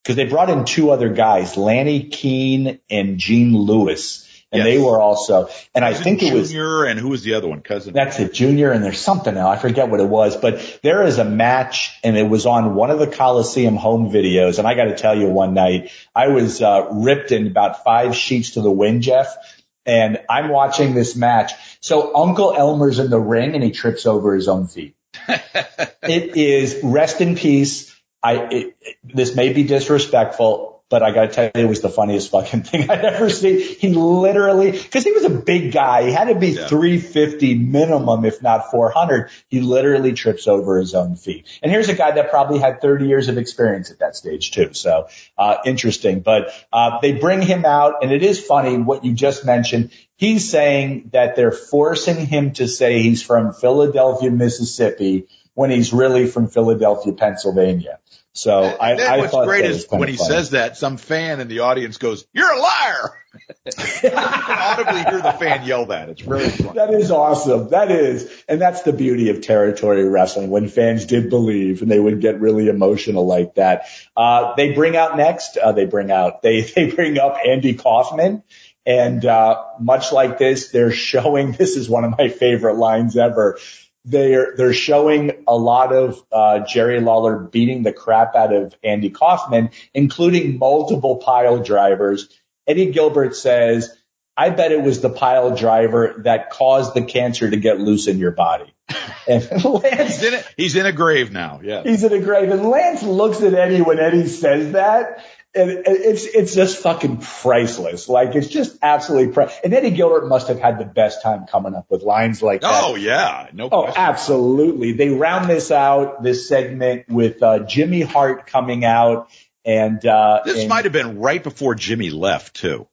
Speaker 3: because they brought in two other guys, Lanny Keene and Gene Lewis and yes. they were also, and I think it was
Speaker 2: Junior, and who was the other one? Cousin.
Speaker 3: That's it, Junior, and there's something else. I forget what it was, but there is a match, and it was on one of the Coliseum home videos. And I got to tell you, one night I was uh, ripped in about five sheets to the wind, Jeff. And I'm watching this match. So Uncle Elmer's in the ring and he trips over his own feet. it is rest in peace. I, it, it, this may be disrespectful but I gotta tell you, it was the funniest fucking thing I'd ever seen. He literally, cause he was a big guy. He had to be yeah. 350 minimum, if not 400. He literally trips over his own feet. And here's a guy that probably had 30 years of experience at that stage too. So, uh, interesting, but, uh, they bring him out and it is funny what you just mentioned. He's saying that they're forcing him to say he's from Philadelphia, Mississippi when he's really from Philadelphia, Pennsylvania. So and I, then I
Speaker 2: what's great is when he funny. says that, some fan in the audience goes, "You're a liar." you can audibly hear the fan yell that. It's really fun.
Speaker 3: That is awesome. That is, and that's the beauty of territory wrestling when fans did believe and they would get really emotional like that. Uh, they bring out next. Uh, they bring out they they bring up Andy Kaufman. And uh, much like this, they're showing. This is one of my favorite lines ever they're they're showing a lot of uh, Jerry Lawler beating the crap out of Andy Kaufman, including multiple pile drivers. Eddie Gilbert says, "I bet it was the pile driver that caused the cancer to get loose in your body."
Speaker 2: And Lance, he's in, a, he's in a grave now. Yeah,
Speaker 3: he's in a grave, and Lance looks at Eddie when Eddie says that, and it's it's just fucking priceless. Like it's just absolutely priceless. And Eddie Gilbert must have had the best time coming up with lines like that.
Speaker 2: Oh yeah, no.
Speaker 3: Oh, absolutely. They round this out this segment with uh, Jimmy Hart coming out, and uh,
Speaker 2: this
Speaker 3: and
Speaker 2: might have been right before Jimmy left too.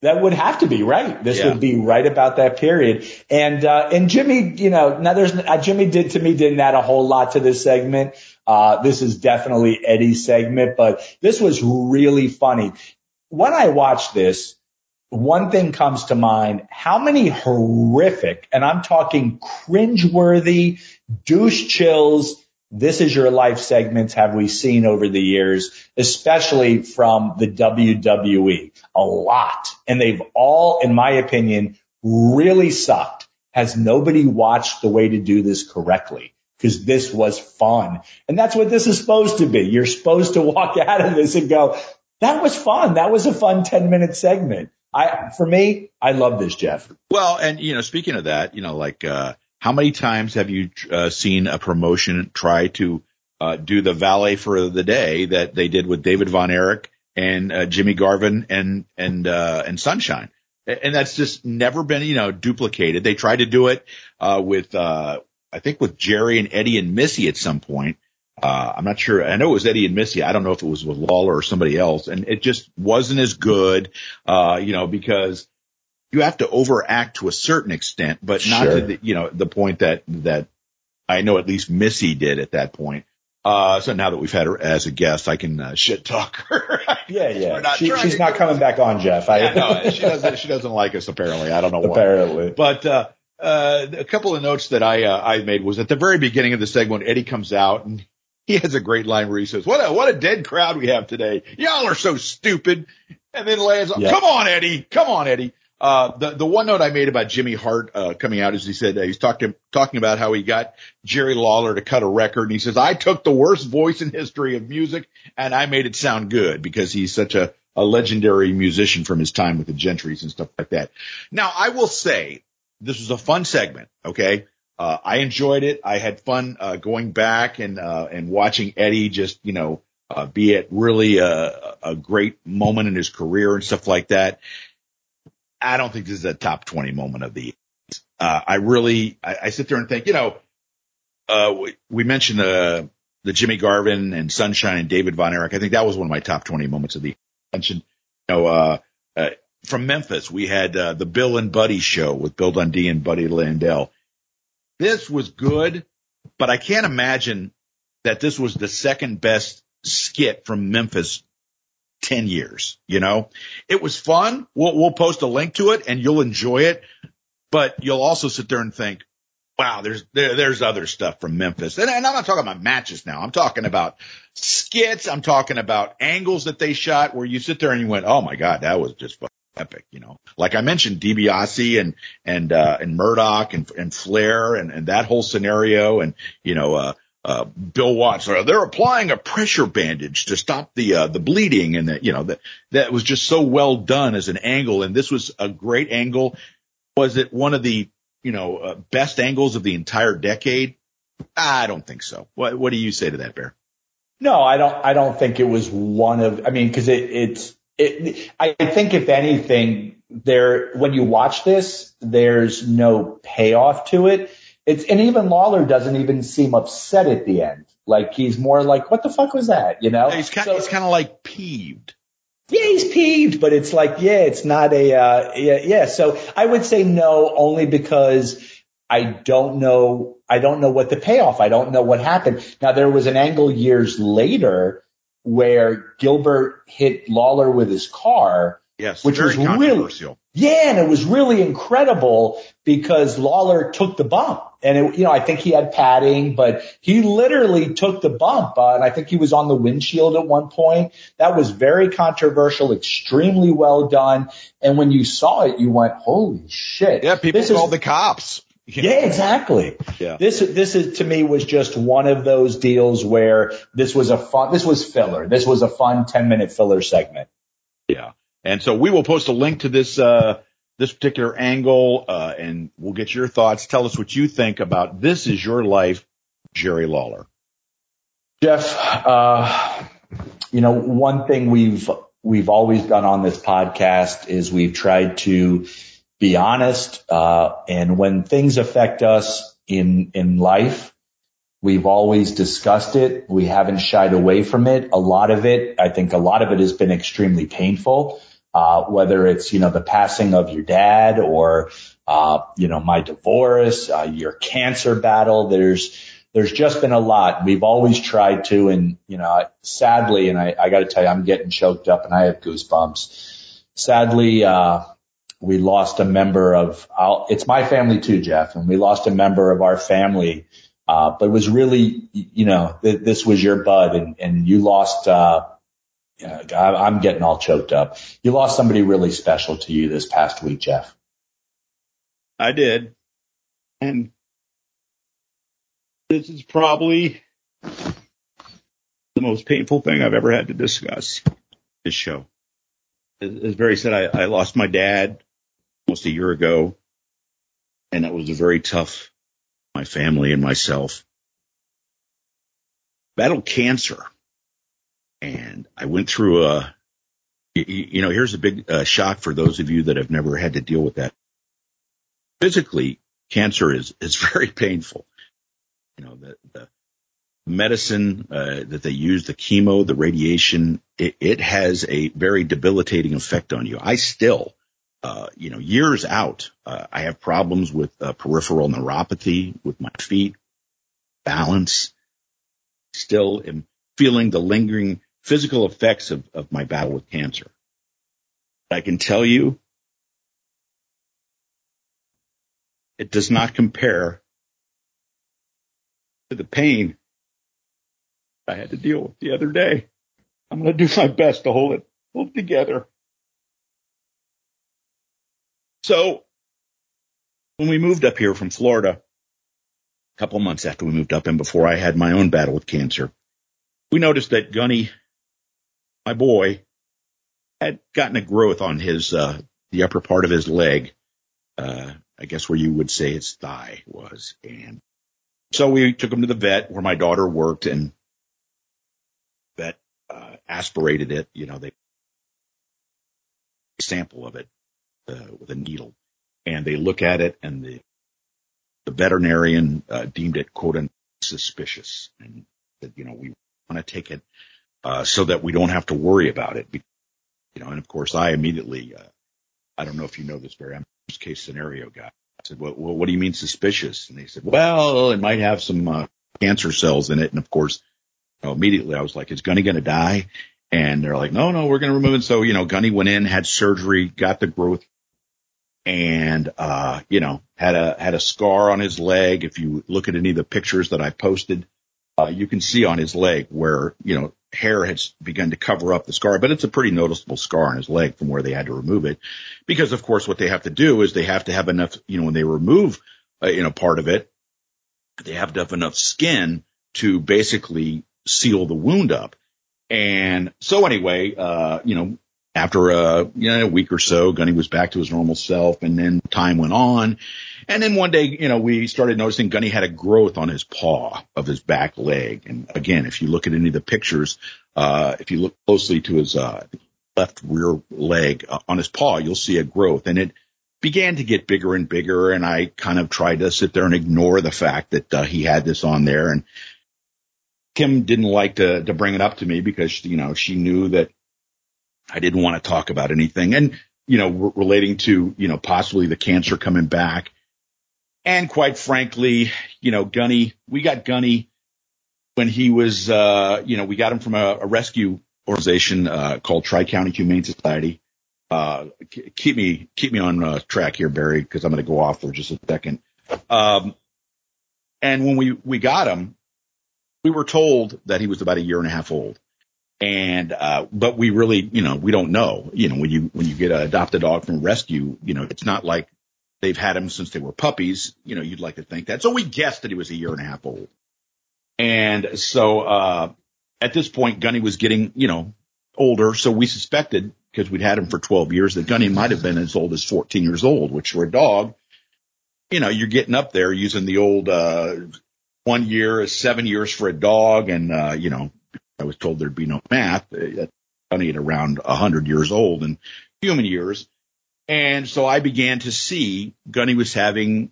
Speaker 3: That would have to be right. This yeah. would be right about that period. And uh, and Jimmy, you know, now there's uh, Jimmy did to me didn't add a whole lot to this segment. Uh, this is definitely Eddie's segment, but this was really funny. When I watch this, one thing comes to mind. How many horrific, and I'm talking cringeworthy, douche chills, this is your life segments have we seen over the years, especially from the WWE? A lot. And they've all, in my opinion, really sucked. Has nobody watched the way to do this correctly? Because this was fun. And that's what this is supposed to be. You're supposed to walk out of this and go, that was fun. That was a fun 10 minute segment. I, for me, I love this, Jeff.
Speaker 2: Well, and you know, speaking of that, you know, like, uh, how many times have you uh, seen a promotion try to uh, do the valet for the day that they did with David Von Erich and uh, Jimmy Garvin and and uh, and Sunshine? And that's just never been, you know, duplicated. They tried to do it uh, with uh, I think with Jerry and Eddie and Missy at some point. Uh, I'm not sure. I know it was Eddie and Missy. I don't know if it was with Lawler or somebody else. And it just wasn't as good, uh, you know, because you have to overact to a certain extent, but not sure. to the, you know, the point that, that I know at least Missy did at that point. Uh, so now that we've had her as a guest, I can uh, shit talk her.
Speaker 3: yeah, yeah. She, she's not coming back on, Jeff. I,
Speaker 2: yeah, no, she doesn't. She doesn't like us apparently. I don't know why.
Speaker 3: Apparently,
Speaker 2: but uh, uh, a couple of notes that I uh, I made was at the very beginning of the segment, Eddie comes out and he has a great line where he says, "What a what a dead crowd we have today. Y'all are so stupid." And then Lance, yeah. "Come on, Eddie. Come on, Eddie." Uh, the the one note I made about Jimmy Hart uh, coming out is he said uh, he's talking talking about how he got Jerry Lawler to cut a record, and he says I took the worst voice in history of music and I made it sound good because he's such a a legendary musician from his time with the Gentrys and stuff like that. Now I will say this was a fun segment. Okay. Uh, I enjoyed it. I had fun, uh, going back and, uh, and watching Eddie just, you know, uh, be at really a, a great moment in his career and stuff like that. I don't think this is a top 20 moment of the, uh, I really, I, I, sit there and think, you know, uh, we, we mentioned the, the Jimmy Garvin and Sunshine and David Von Erich. I think that was one of my top 20 moments of the mentioned, you know, from Memphis, we had uh, the Bill and Buddy show with Bill Dundee and Buddy Landell. This was good, but I can't imagine that this was the second best skit from Memphis 10 years, you know, it was fun. We'll, we'll post a link to it and you'll enjoy it, but you'll also sit there and think, wow, there's, there, there's other stuff from Memphis. And, and I'm not talking about matches now. I'm talking about skits. I'm talking about angles that they shot where you sit there and you went, oh my God, that was just epic, you know, like I mentioned, DiBiase and, and, uh, and Murdoch and, and Flair and, and that whole scenario and, you know, uh, uh, Bill Watts, they're applying a pressure bandage to stop the, uh, the bleeding and that, you know, that, that was just so well done as an angle. And this was a great angle. Was it one of the, you know, uh, best angles of the entire decade? I don't think so. What, what do you say to that, Bear?
Speaker 3: No, I don't, I don't think it was one of, I mean, cause it, it's, it, I think if anything, there, when you watch this, there's no payoff to it. It's, and even Lawler doesn't even seem upset at the end. Like he's more like, what the fuck was that? You know?
Speaker 2: He's kind, so, he's kind of like peeved.
Speaker 3: Yeah, he's peeved, but it's like, yeah, it's not a, uh, yeah, yeah. So I would say no, only because I don't know, I don't know what the payoff. I don't know what happened. Now there was an angle years later where Gilbert hit Lawler with his car.
Speaker 2: Yes,
Speaker 3: which was really, yeah, and it was really incredible because Lawler took the bump. And it, you know, I think he had padding, but he literally took the bump. Uh, and I think he was on the windshield at one point. That was very controversial, extremely well done. And when you saw it, you went, holy shit.
Speaker 2: Yeah, people called the cops.
Speaker 3: Yeah, exactly. Yeah. This, this is, to me was just one of those deals where this was a fun, this was filler. This was a fun 10 minute filler segment.
Speaker 2: Yeah. And so we will post a link to this, uh, this particular angle, uh, and we'll get your thoughts. Tell us what you think about this is your life, Jerry Lawler.
Speaker 3: Jeff, uh, you know, one thing we've, we've always done on this podcast is we've tried to be honest. Uh, and when things affect us in, in life, we've always discussed it. We haven't shied away from it. A lot of it, I think a lot of it has been extremely painful. Uh, whether it's, you know, the passing of your dad or, uh, you know, my divorce, uh, your cancer battle. There's, there's just been a lot. We've always tried to, and, you know, sadly, and I, I got to tell you, I'm getting choked up and I have goosebumps. Sadly, uh, we lost a member of, it's my family too, Jeff, and we lost a member of our family. Uh, but it was really, you know, th- this was your bud and, and you lost, uh, I'm getting all choked up. You lost somebody really special to you this past week, Jeff.
Speaker 2: I did. And this is probably the most painful thing I've ever had to discuss this show. As Barry said, I, I lost my dad almost a year ago. And that was a very tough, my family and myself battled cancer. And I went through a, you know, here's a big uh, shock for those of you that have never had to deal with that. Physically, cancer is, is very painful. You know, the, the medicine uh, that they use, the chemo, the radiation, it, it, has a very debilitating effect on you. I still uh, you know, years out, uh, I have problems with uh, peripheral neuropathy with my feet, balance. Still am feeling the lingering physical effects of, of my battle with cancer. I can tell you, it does not compare to the pain I had to deal with the other day. I'm going to do my best to hold it, hold it together. So when we moved up here from Florida, a couple months after we moved up and before I had my own battle with cancer, we noticed that Gunny, my boy, had gotten a growth on his, uh, the upper part of his leg. Uh, I guess where you would say his thigh was. And so we took him to the vet where my daughter worked and vet, uh, aspirated it. You know, they sample of it uh, with a needle, and they look at it, and the the veterinarian uh, deemed it quote unquote suspicious, and that you know we want to take it uh, so that we don't have to worry about it. You know, and of course I immediately, uh, I don't know if you know this, I'm a case scenario guy. I said, well, well, what do you mean suspicious? And they said, well, it might have some uh, cancer cells in it. And of course, you know, immediately I was like, is Gunny going to die? And they're like, no, no, we're going to remove it. So, you know, Gunny went in, had surgery, got the growth and, uh, you know, had a, had a scar on his leg. If you look at any of the pictures that I posted, uh, you can see on his leg where, you know, hair has begun to cover up the scar, but it's a pretty noticeable scar on his leg from where they had to remove it. Because of course what they have to do is they have to have enough, you know, when they remove, uh, you know, part of it, they have to have enough skin to basically seal the wound up. And so anyway, uh, you know, after a, you know, a week or so, Gunny was back to his normal self and then time went on. And then one day, you know, we started noticing Gunny had a growth on his paw of his back leg. And again, if you look at any of the pictures, uh, if you look closely to his, uh, left rear leg uh, on his paw, you'll see a growth and it began to get bigger and bigger. And I kind of tried to sit there and ignore the fact that uh, he had this on there. And Kim didn't like to, to bring it up to me because, you know, she knew that I didn't want to talk about anything. And, you know, re- relating to, you know, possibly the cancer coming back. And quite frankly, you know, Gunny, we got Gunny when he was, uh, you know, we got him from a, a rescue organization, uh, called Tri-County Humane Society. Uh, keep me, keep me on uh, track here, Barry, because I'm going to go off for just a second. Um, and when we, we got him, we were told that he was about a year and a half old. And, uh, but we really, you know, we don't know, you know, when you, when you get an adopted dog from rescue, you know, it's not like they've had him since they were puppies. You know, you'd like to think that. So we guessed that he was a year and a half old. And so, uh, at this point, Gunny was getting, you know, older. So we suspected because we'd had him for 12 years that Gunny might have been as old as 14 years old, which for a dog, you know, you're getting up there using the old, uh, one year is seven years for a dog. And, uh, you know, I was told there'd be no math. Uh, Gunny at around a hundred years old in human years. And so I began to see Gunny was having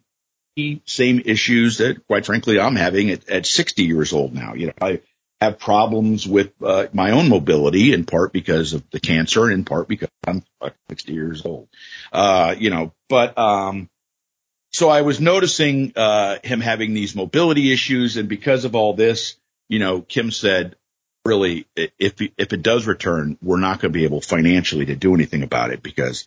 Speaker 2: the same issues that quite frankly I'm having at, at 60 years old now. You know, I have problems with uh, my own mobility in part because of the cancer in part because I'm 60 years old. Uh, you know, but, um, so I was noticing, uh, him having these mobility issues. And because of all this, you know, Kim said, really, if, if it does return, we're not going to be able financially to do anything about it because,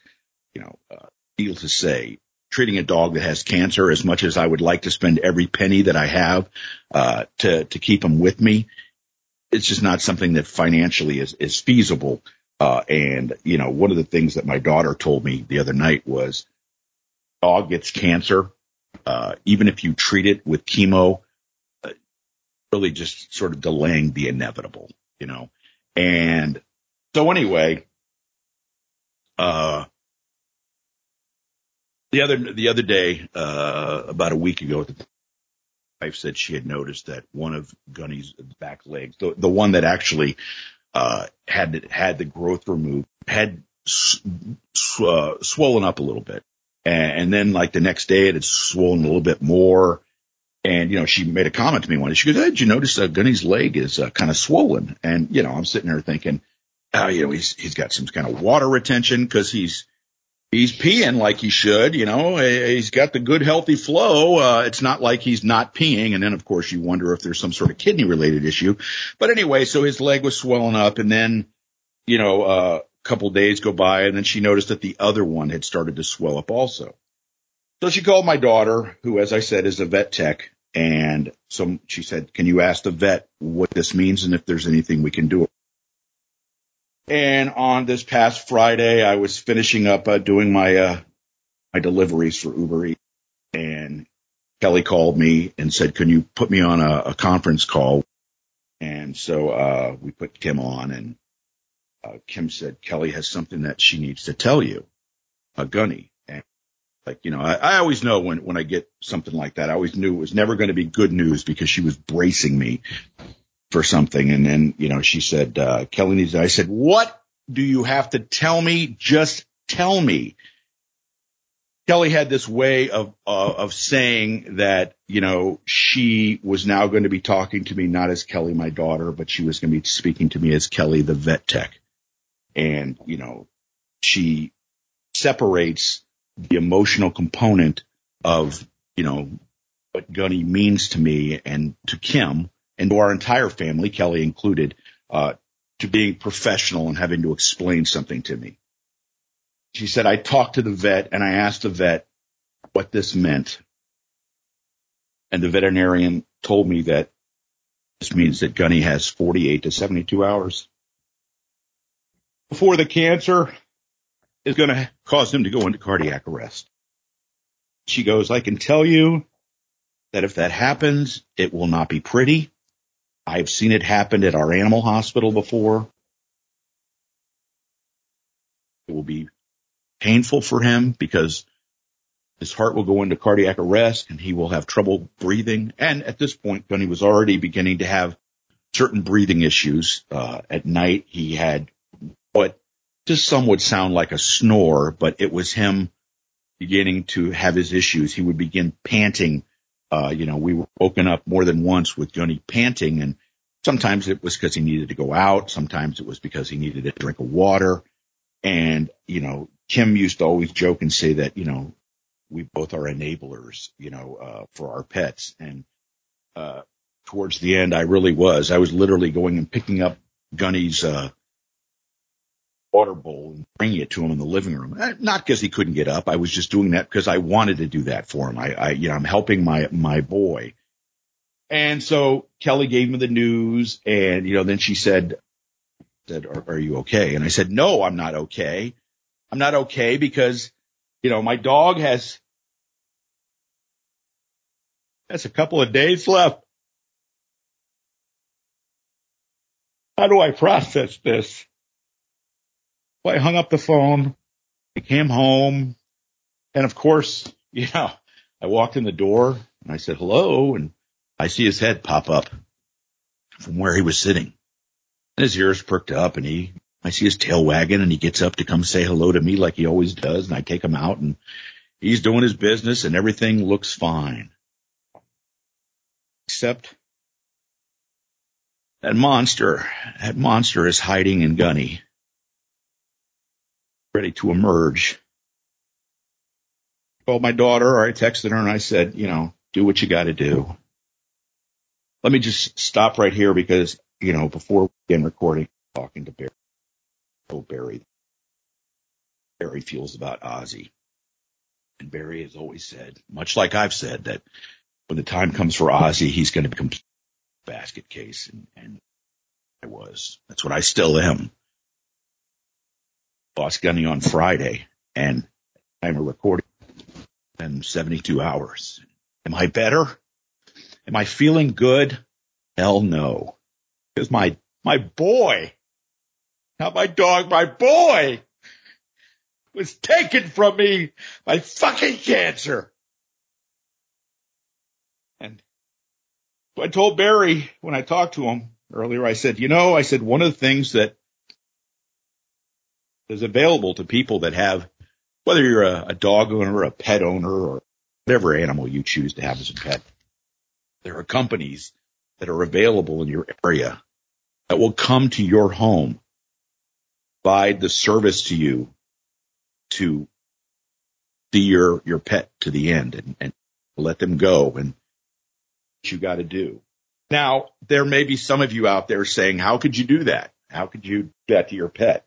Speaker 2: you know, uh, needless to say, treating a dog that has cancer as much as I would like to spend every penny that I have, uh, to, to keep him with me, it's just not something that financially is, is feasible. Uh, and, you know, one of the things that my daughter told me the other night was dog gets cancer, uh, even if you treat it with chemo, really just sort of delaying the inevitable, you know? And so anyway, uh, the other, the other day, uh, about a week ago, the wife said she had noticed that one of Gunny's back legs, the, the one that actually, uh, had, had the growth removed, had uh, swollen up a little bit. And then like the next day it had swollen a little bit more. And, you know, she made a comment to me one day. She goes, hey, did you notice uh, Gunny's leg is uh, kind of swollen? And, you know, I'm sitting there thinking, oh, you know, he's, he's got some kind of water retention because he's, he's peeing like he should, you know, he's got the good healthy flow. Uh, it's not like he's not peeing. And then of course you wonder if there's some sort of kidney related issue. But anyway, so his leg was swelling up and then, you know, uh, a couple days go by and then she noticed that the other one had started to swell up also. So she called my daughter, who, as I said, is a vet tech. And so she said, can you ask the vet what this means and if there's anything we can do? And on this past Friday, I was finishing up uh, doing my uh, my deliveries for Uber Eats, and Kelly called me and said, "Can you put me on a, a conference call?" And so uh, we put Kim on, and uh, Kim said, "Kelly has something that she needs to tell you, a gunny." Like you know, I, I always know when when I get something like that, I always knew it was never going to be good news because she was bracing me for something. And then, you know, she said, uh, Kelly needs, I said, what do you have to tell me? Just tell me. Kelly had this way of, uh, of saying that, you know, she was now going to be talking to me not as Kelly, my daughter, but she was going to be speaking to me as Kelly, the vet tech. And, you know, she separates the emotional component of, you know, what Gunny means to me and to Kim and to our entire family, Kelly included, uh, to being professional and having to explain something to me. She said, I talked to the vet and I asked the vet what this meant. And the veterinarian told me that this means that Gunny has 48 to 72 hours before the cancer is going to cause him to go into cardiac arrest. She goes, I can tell you that if that happens, it will not be pretty. I've seen it happen at our animal hospital before. It will be painful for him because his heart will go into cardiac arrest and he will have trouble breathing. And at this point, Gunny was already beginning to have certain breathing issues. Uh, at night, he had what to some would sound like a snore, but it was him beginning to have his issues. He would begin panting. Uh, you know, we were woken up more than once with Gunny panting and sometimes it was because he needed to go out. Sometimes it was because he needed a drink of water. And, you know, Kim used to always joke and say that, you know, we both are enablers, you know, uh, for our pets. And, uh, towards the end, I really was. I was literally going and picking up Gunny's, uh, water bowl and bringing it to him in the living room. Eh, not because he couldn't get up. I was just doing that because I wanted to do that for him. I, I, you know, I'm helping my, my boy. And so Kelly gave me the news and, you know, then she said, said, are, are you okay? And I said, no, I'm not okay. I'm not okay because, you know, my dog has, has a couple of days left. How do I process this? I hung up the phone. I came home. And of course, you know, I walked in the door and I said, hello. And I see his head pop up from where he was sitting. And his ears perked up and he, I see his tail wagging and he gets up to come say hello to me like he always does. And I take him out and he's doing his business and everything looks fine. Except that monster, that monster is hiding in Gunny ready to emerge. Called my daughter or I texted her and I said, you know, do what you got to do. Let me just stop right here because, you know, before we begin recording, talking to Barry. Oh, Barry. Barry feels about Ozzy. And Barry has always said, much like I've said, that when the time comes for Ozzy, he's going to become basket case. And, and I was. That's what I still am. Boss Gunny on Friday and I'm recording in 72 hours. Am I better? Am I feeling good? Hell no. Because my, my boy, not my dog, my boy was taken from me by fucking cancer. And I told Barry when I talked to him earlier, I said, you know, I said, one of the things that is available to people that have, whether you're a, a dog owner, a pet owner, or whatever animal you choose to have as a pet. There are companies that are available in your area that will come to your home, provide the service to you to see your, your pet to the end and, and let them go and what you got to do. Now, there may be some of you out there saying, how could you do that? How could you do that to your pet?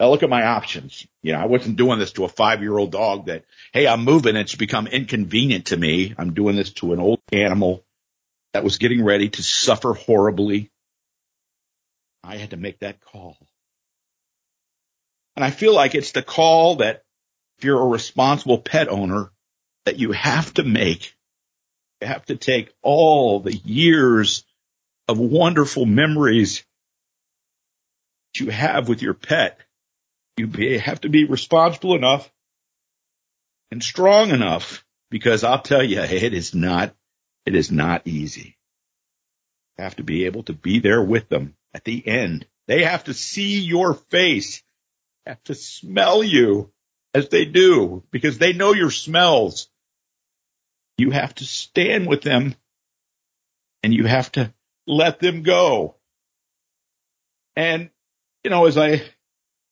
Speaker 2: Now look at my options. You know, I wasn't doing this to a five year old dog that, hey, I'm moving. It's become inconvenient to me. I'm doing this to an old animal that was getting ready to suffer horribly. I had to make that call. And I feel like it's the call that if you're a responsible pet owner that you have to make. You have to take all the years of wonderful memories that you have with your pet you have to be responsible enough and strong enough because I'll tell you, it is not, it is not easy. You have to be able to be there with them at the end. They have to see your face, have to smell you as they do because they know your smells. You have to stand with them and you have to let them go. And, you know, as I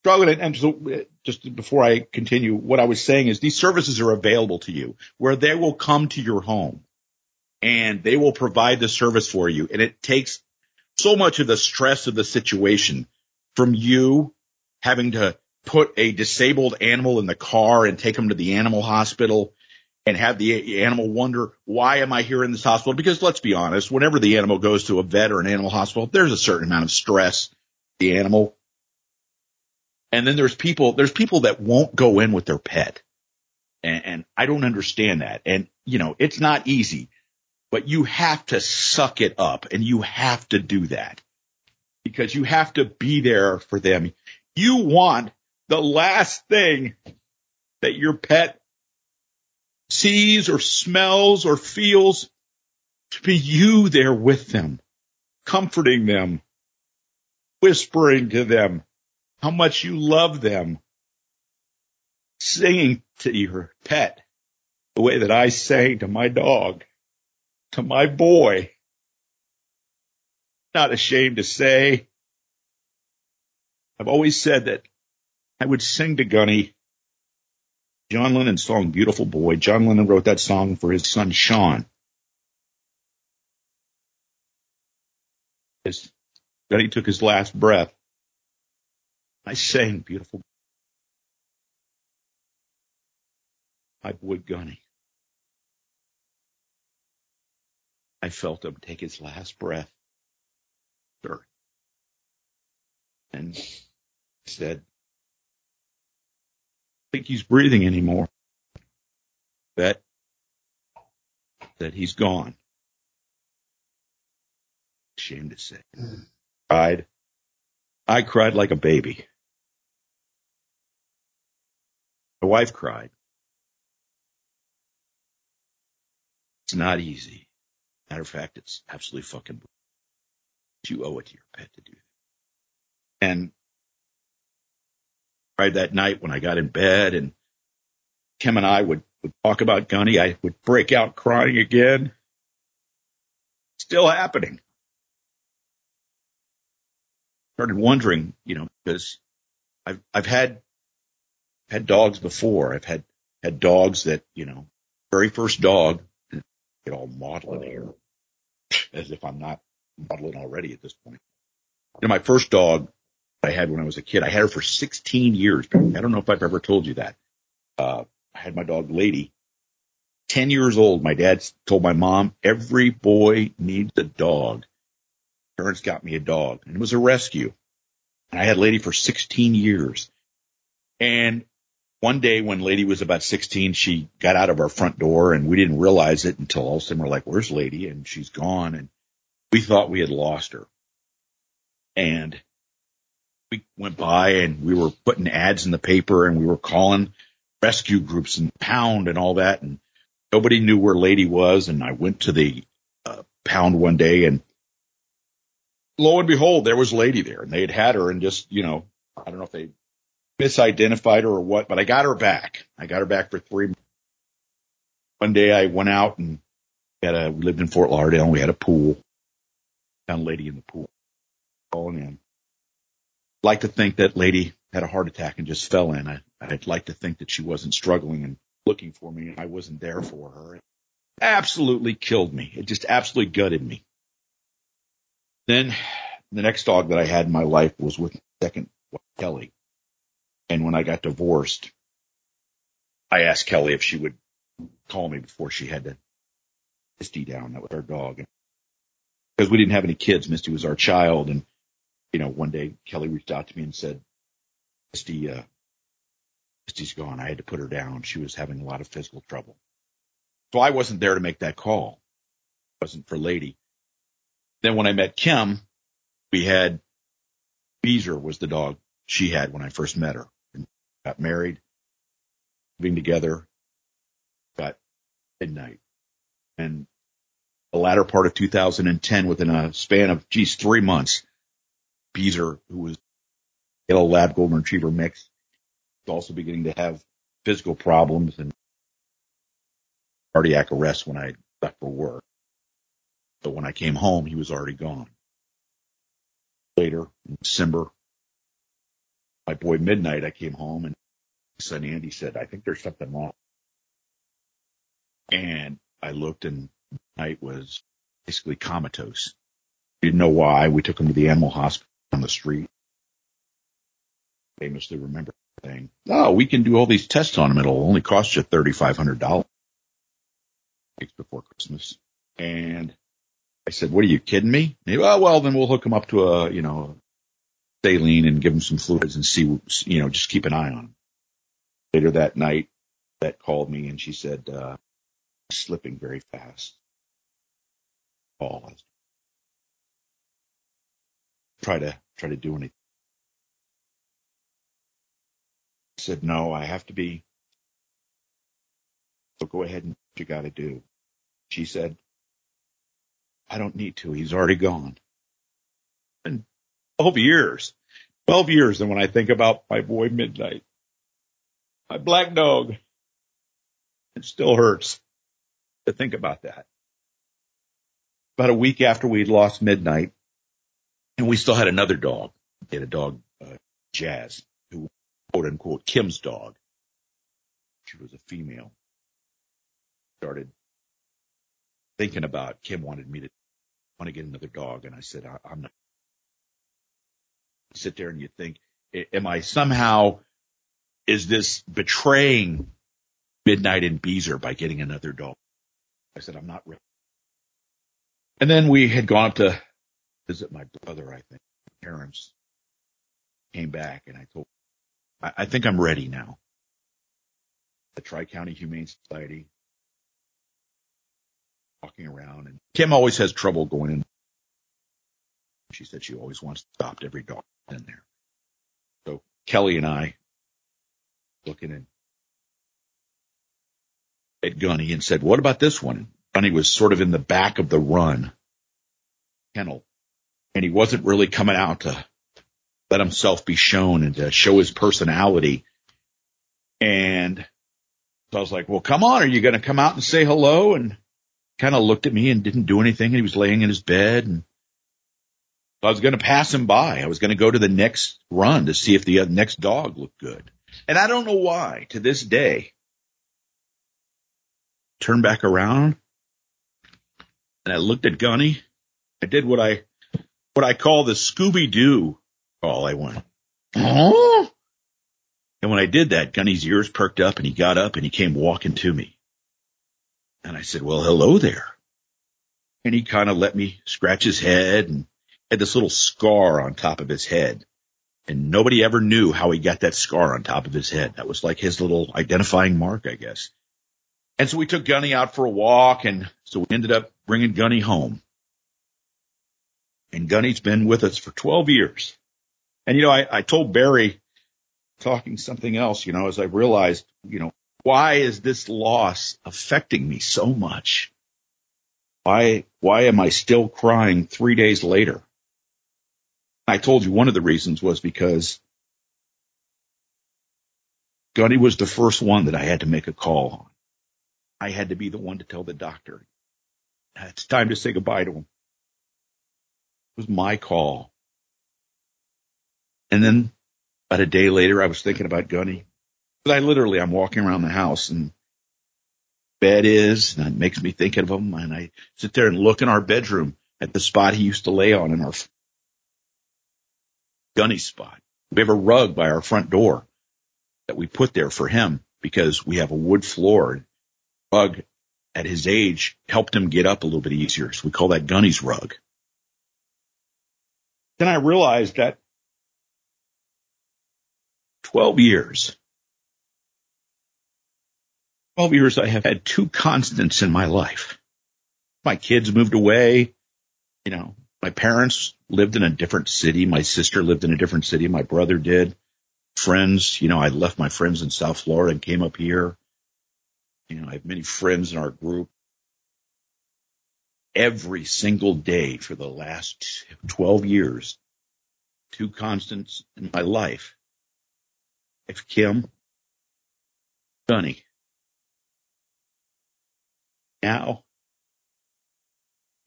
Speaker 2: struggling. And so uh, just before I continue, what I was saying is these services are available to you where they will come to your home and they will provide the service for you. And it takes so much of the stress of the situation from you having to put a disabled animal in the car and take them to the animal hospital and have the animal wonder, why am I here in this hospital? Because let's be honest, whenever the animal goes to a vet or an animal hospital, there's a certain amount of stress, the animal. And then there's people, there's people that won't go in with their pet. And, and I don't understand that. And, you know, it's not easy, but you have to suck it up and you have to do that because you have to be there for them. You want the last thing that your pet sees or smells or feels to be you there with them, comforting them, whispering to them how much you love them, singing to your pet the way that I sang to my dog, to my boy. Not ashamed to say, I've always said that I would sing to Gunny John Lennon's song Beautiful Boy. John Lennon wrote that song for his son Sean. As Gunny took his last breath, I sang Beautiful My boy Gunny. I felt him take his last breath. Sir. And said, I think he's breathing anymore. That that he's gone. Ashamed to say. Hmm. Cried. I cried like a baby. My wife cried. It's not easy. Matter of fact, it's absolutely fucking. You owe it to your pet to do that. And right that night when I got in bed and Kim and I would, would talk about Gunny. I would break out crying again. Still happening. Started wondering, you know, because I've, I've had, had dogs before. I've had, had dogs that, you know, very first dog, get all maudlin here as if I'm not maudlin already at this point. You know, my first dog I had when I was a kid. I had her for 16 years. I don't know if I've ever told you that. Uh, I had my dog Lady. 10 years old. My dad told my mom, every boy needs a dog. Parents got me a dog and it was a rescue. And I had Lady for 16 years. And one day when Lady was about 16, she got out of our front door and we didn't realize it until all of a sudden we're like, where's Lady? And she's gone. And we thought we had lost her. And week went by and we were putting ads in the paper and we were calling rescue groups and pound and all that. And nobody knew where lady was. And I went to the uh, pound one day and lo and behold, there was lady there and they had had her and just, you know, I don't know if they misidentified her or what, but I got her back. I got her back for three. One day I went out and had a, we lived in Fort Lauderdale and we had a pool. Found lady in the pool calling in like to think that lady had a heart attack and just fell in. I, I'd like to think that she wasn't struggling and looking for me and I wasn't there for her. It absolutely killed me. It just absolutely gutted me. Then the next dog that I had in my life was with second Kelly. And when I got divorced, I asked Kelly if she would call me before she had to Misty down. That was our dog. Because we didn't have any kids. Misty was our child and you know, one day Kelly reached out to me and said, Misty, uh, Misty's gone. I had to put her down. She was having a lot of physical trouble. So I wasn't there to make that call. It wasn't for Lady. Then when I met Kim, we had Beezer was the dog she had when I first met her. Got married, living together, got midnight. And the latter part of 2010, within a span of, geez, three months, Beezer, who was yellow lab golden retriever mix, was also beginning to have physical problems and cardiac arrest when I left for work. So when I came home, he was already gone. Later in December, my boy Midnight, I came home and son Andy said, I think there's something wrong. And I looked and Midnight was basically comatose. Didn't know why. We took him to the animal hospital on the street. famously remember saying, "Oh, we can do all these tests on him. It'll only cost you thirty five hundred dollars." Weeks before Christmas, and I said, "What are you kidding me?" He, oh, well, then we'll hook him up to a you know saline and give him some fluids and see you know just keep an eye on him. Later that night, that called me and she said, uh, "Slipping very fast." Paul, try to try to do anything. I said, no, I have to be. So go ahead and what you got to do. She said, I don't need to. He's already gone. And 12 years, 12 years. And when I think about my boy Midnight, my black dog, it still hurts to think about that. About a week after we'd lost Midnight, and we still had another dog. We had a dog, uh, Jazz, who quote unquote Kim's dog. She was a female. Started thinking about Kim wanted me to want to get another dog, and I said I, I'm not. Sit there and you think, am I somehow is this betraying Midnight and Beezer by getting another dog? I said I'm not ready. And then we had gone up to visit my brother, I think. Parents came back and I told, I, I think I'm ready now. The Tri-County Humane Society, walking around and Kim always has trouble going in. She said she always wants to stop every dog in there. So Kelly and I looking in at Gunny and said, what about this one? Gunny was sort of in the back of the run kennel and he wasn't really coming out to let himself be shown and to show his personality. And so I was like, well, come on. Are you going to come out and say hello? And kind of looked at me and didn't do anything. And he was laying in his bed and I was going to pass him by. I was going to go to the next run to see if the uh, next dog looked good. And I don't know why to this day, turned back around and I looked at Gunny. I did what I what I call the Scooby Doo call. I went. And when I did that, Gunny's ears perked up and he got up and he came walking to me. And I said, well, hello there. And he kind of let me scratch his head and had this little scar on top of his head. And nobody ever knew how he got that scar on top of his head. That was like his little identifying mark, I guess. And so we took Gunny out for a walk and so we ended up bringing Gunny home and Gunny's been with us for 12 years. And you know, I, I told Barry talking something else, you know, as I realized, you know, why is this loss affecting me so much? Why, why am I still crying three days later? I told you one of the reasons was because Gunny was the first one that I had to make a call on. I had to be the one to tell the doctor it's time to say goodbye to him. It was my call. And then about a day later, I was thinking about Gunny. I literally, I'm walking around the house and bed is, and it makes me think of him. And I sit there and look in our bedroom at the spot he used to lay on in our Gunny spot. We have a rug by our front door that we put there for him because we have a wood floor. Rug at his age helped him get up a little bit easier. So we call that Gunny's rug. Then I realized that 12 years, 12 years I have had two constants in my life. My kids moved away. You know, my parents lived in a different city. My sister lived in a different city. My brother did. Friends, you know, I left my friends in South Florida and came up here. You know, I have many friends in our group. Every single day for the last 12 years, two constants in my life. If Kim, Gunny. Now,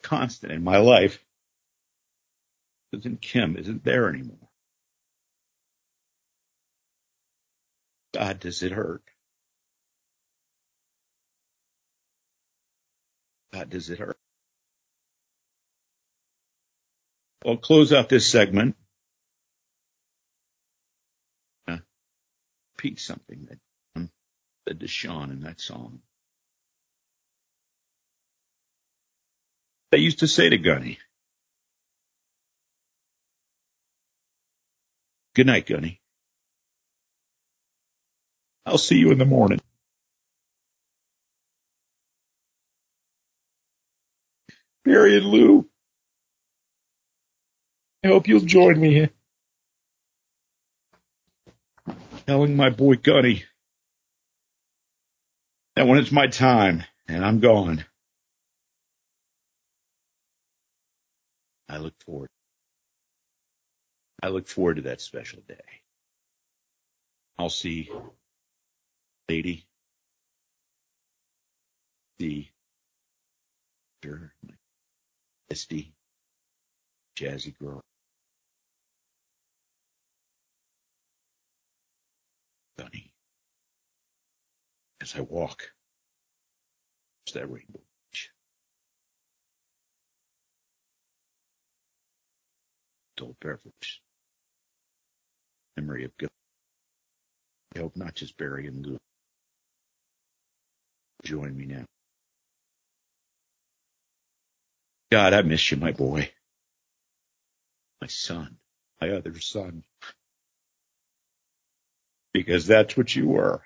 Speaker 2: constant in my life isn't Kim, isn't there anymore. God, does it hurt? God, does it hurt? I'll close out this segment uh, repeat something that said to Sean in that song. They used to say to Gunny, Good night, Gunny. I'll see you in the morning. Barry and Lou, I hope you'll join me here. Telling my boy Gunny that when it's my time and I'm gone, I look forward. I look forward to that special day. I'll see lady, the misty, jazzy girl. Gunny, as I walk, it's that rainbow. Old beverage. Memory of good. I hope not just Barry and Lou. Join me now. God, I miss you, my boy. My son. My other son. Because that's what you were.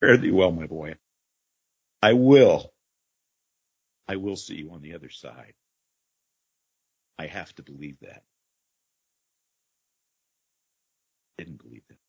Speaker 2: Fare thee well, my boy. I will. I will see you on the other side. I have to believe that. didn't believe it.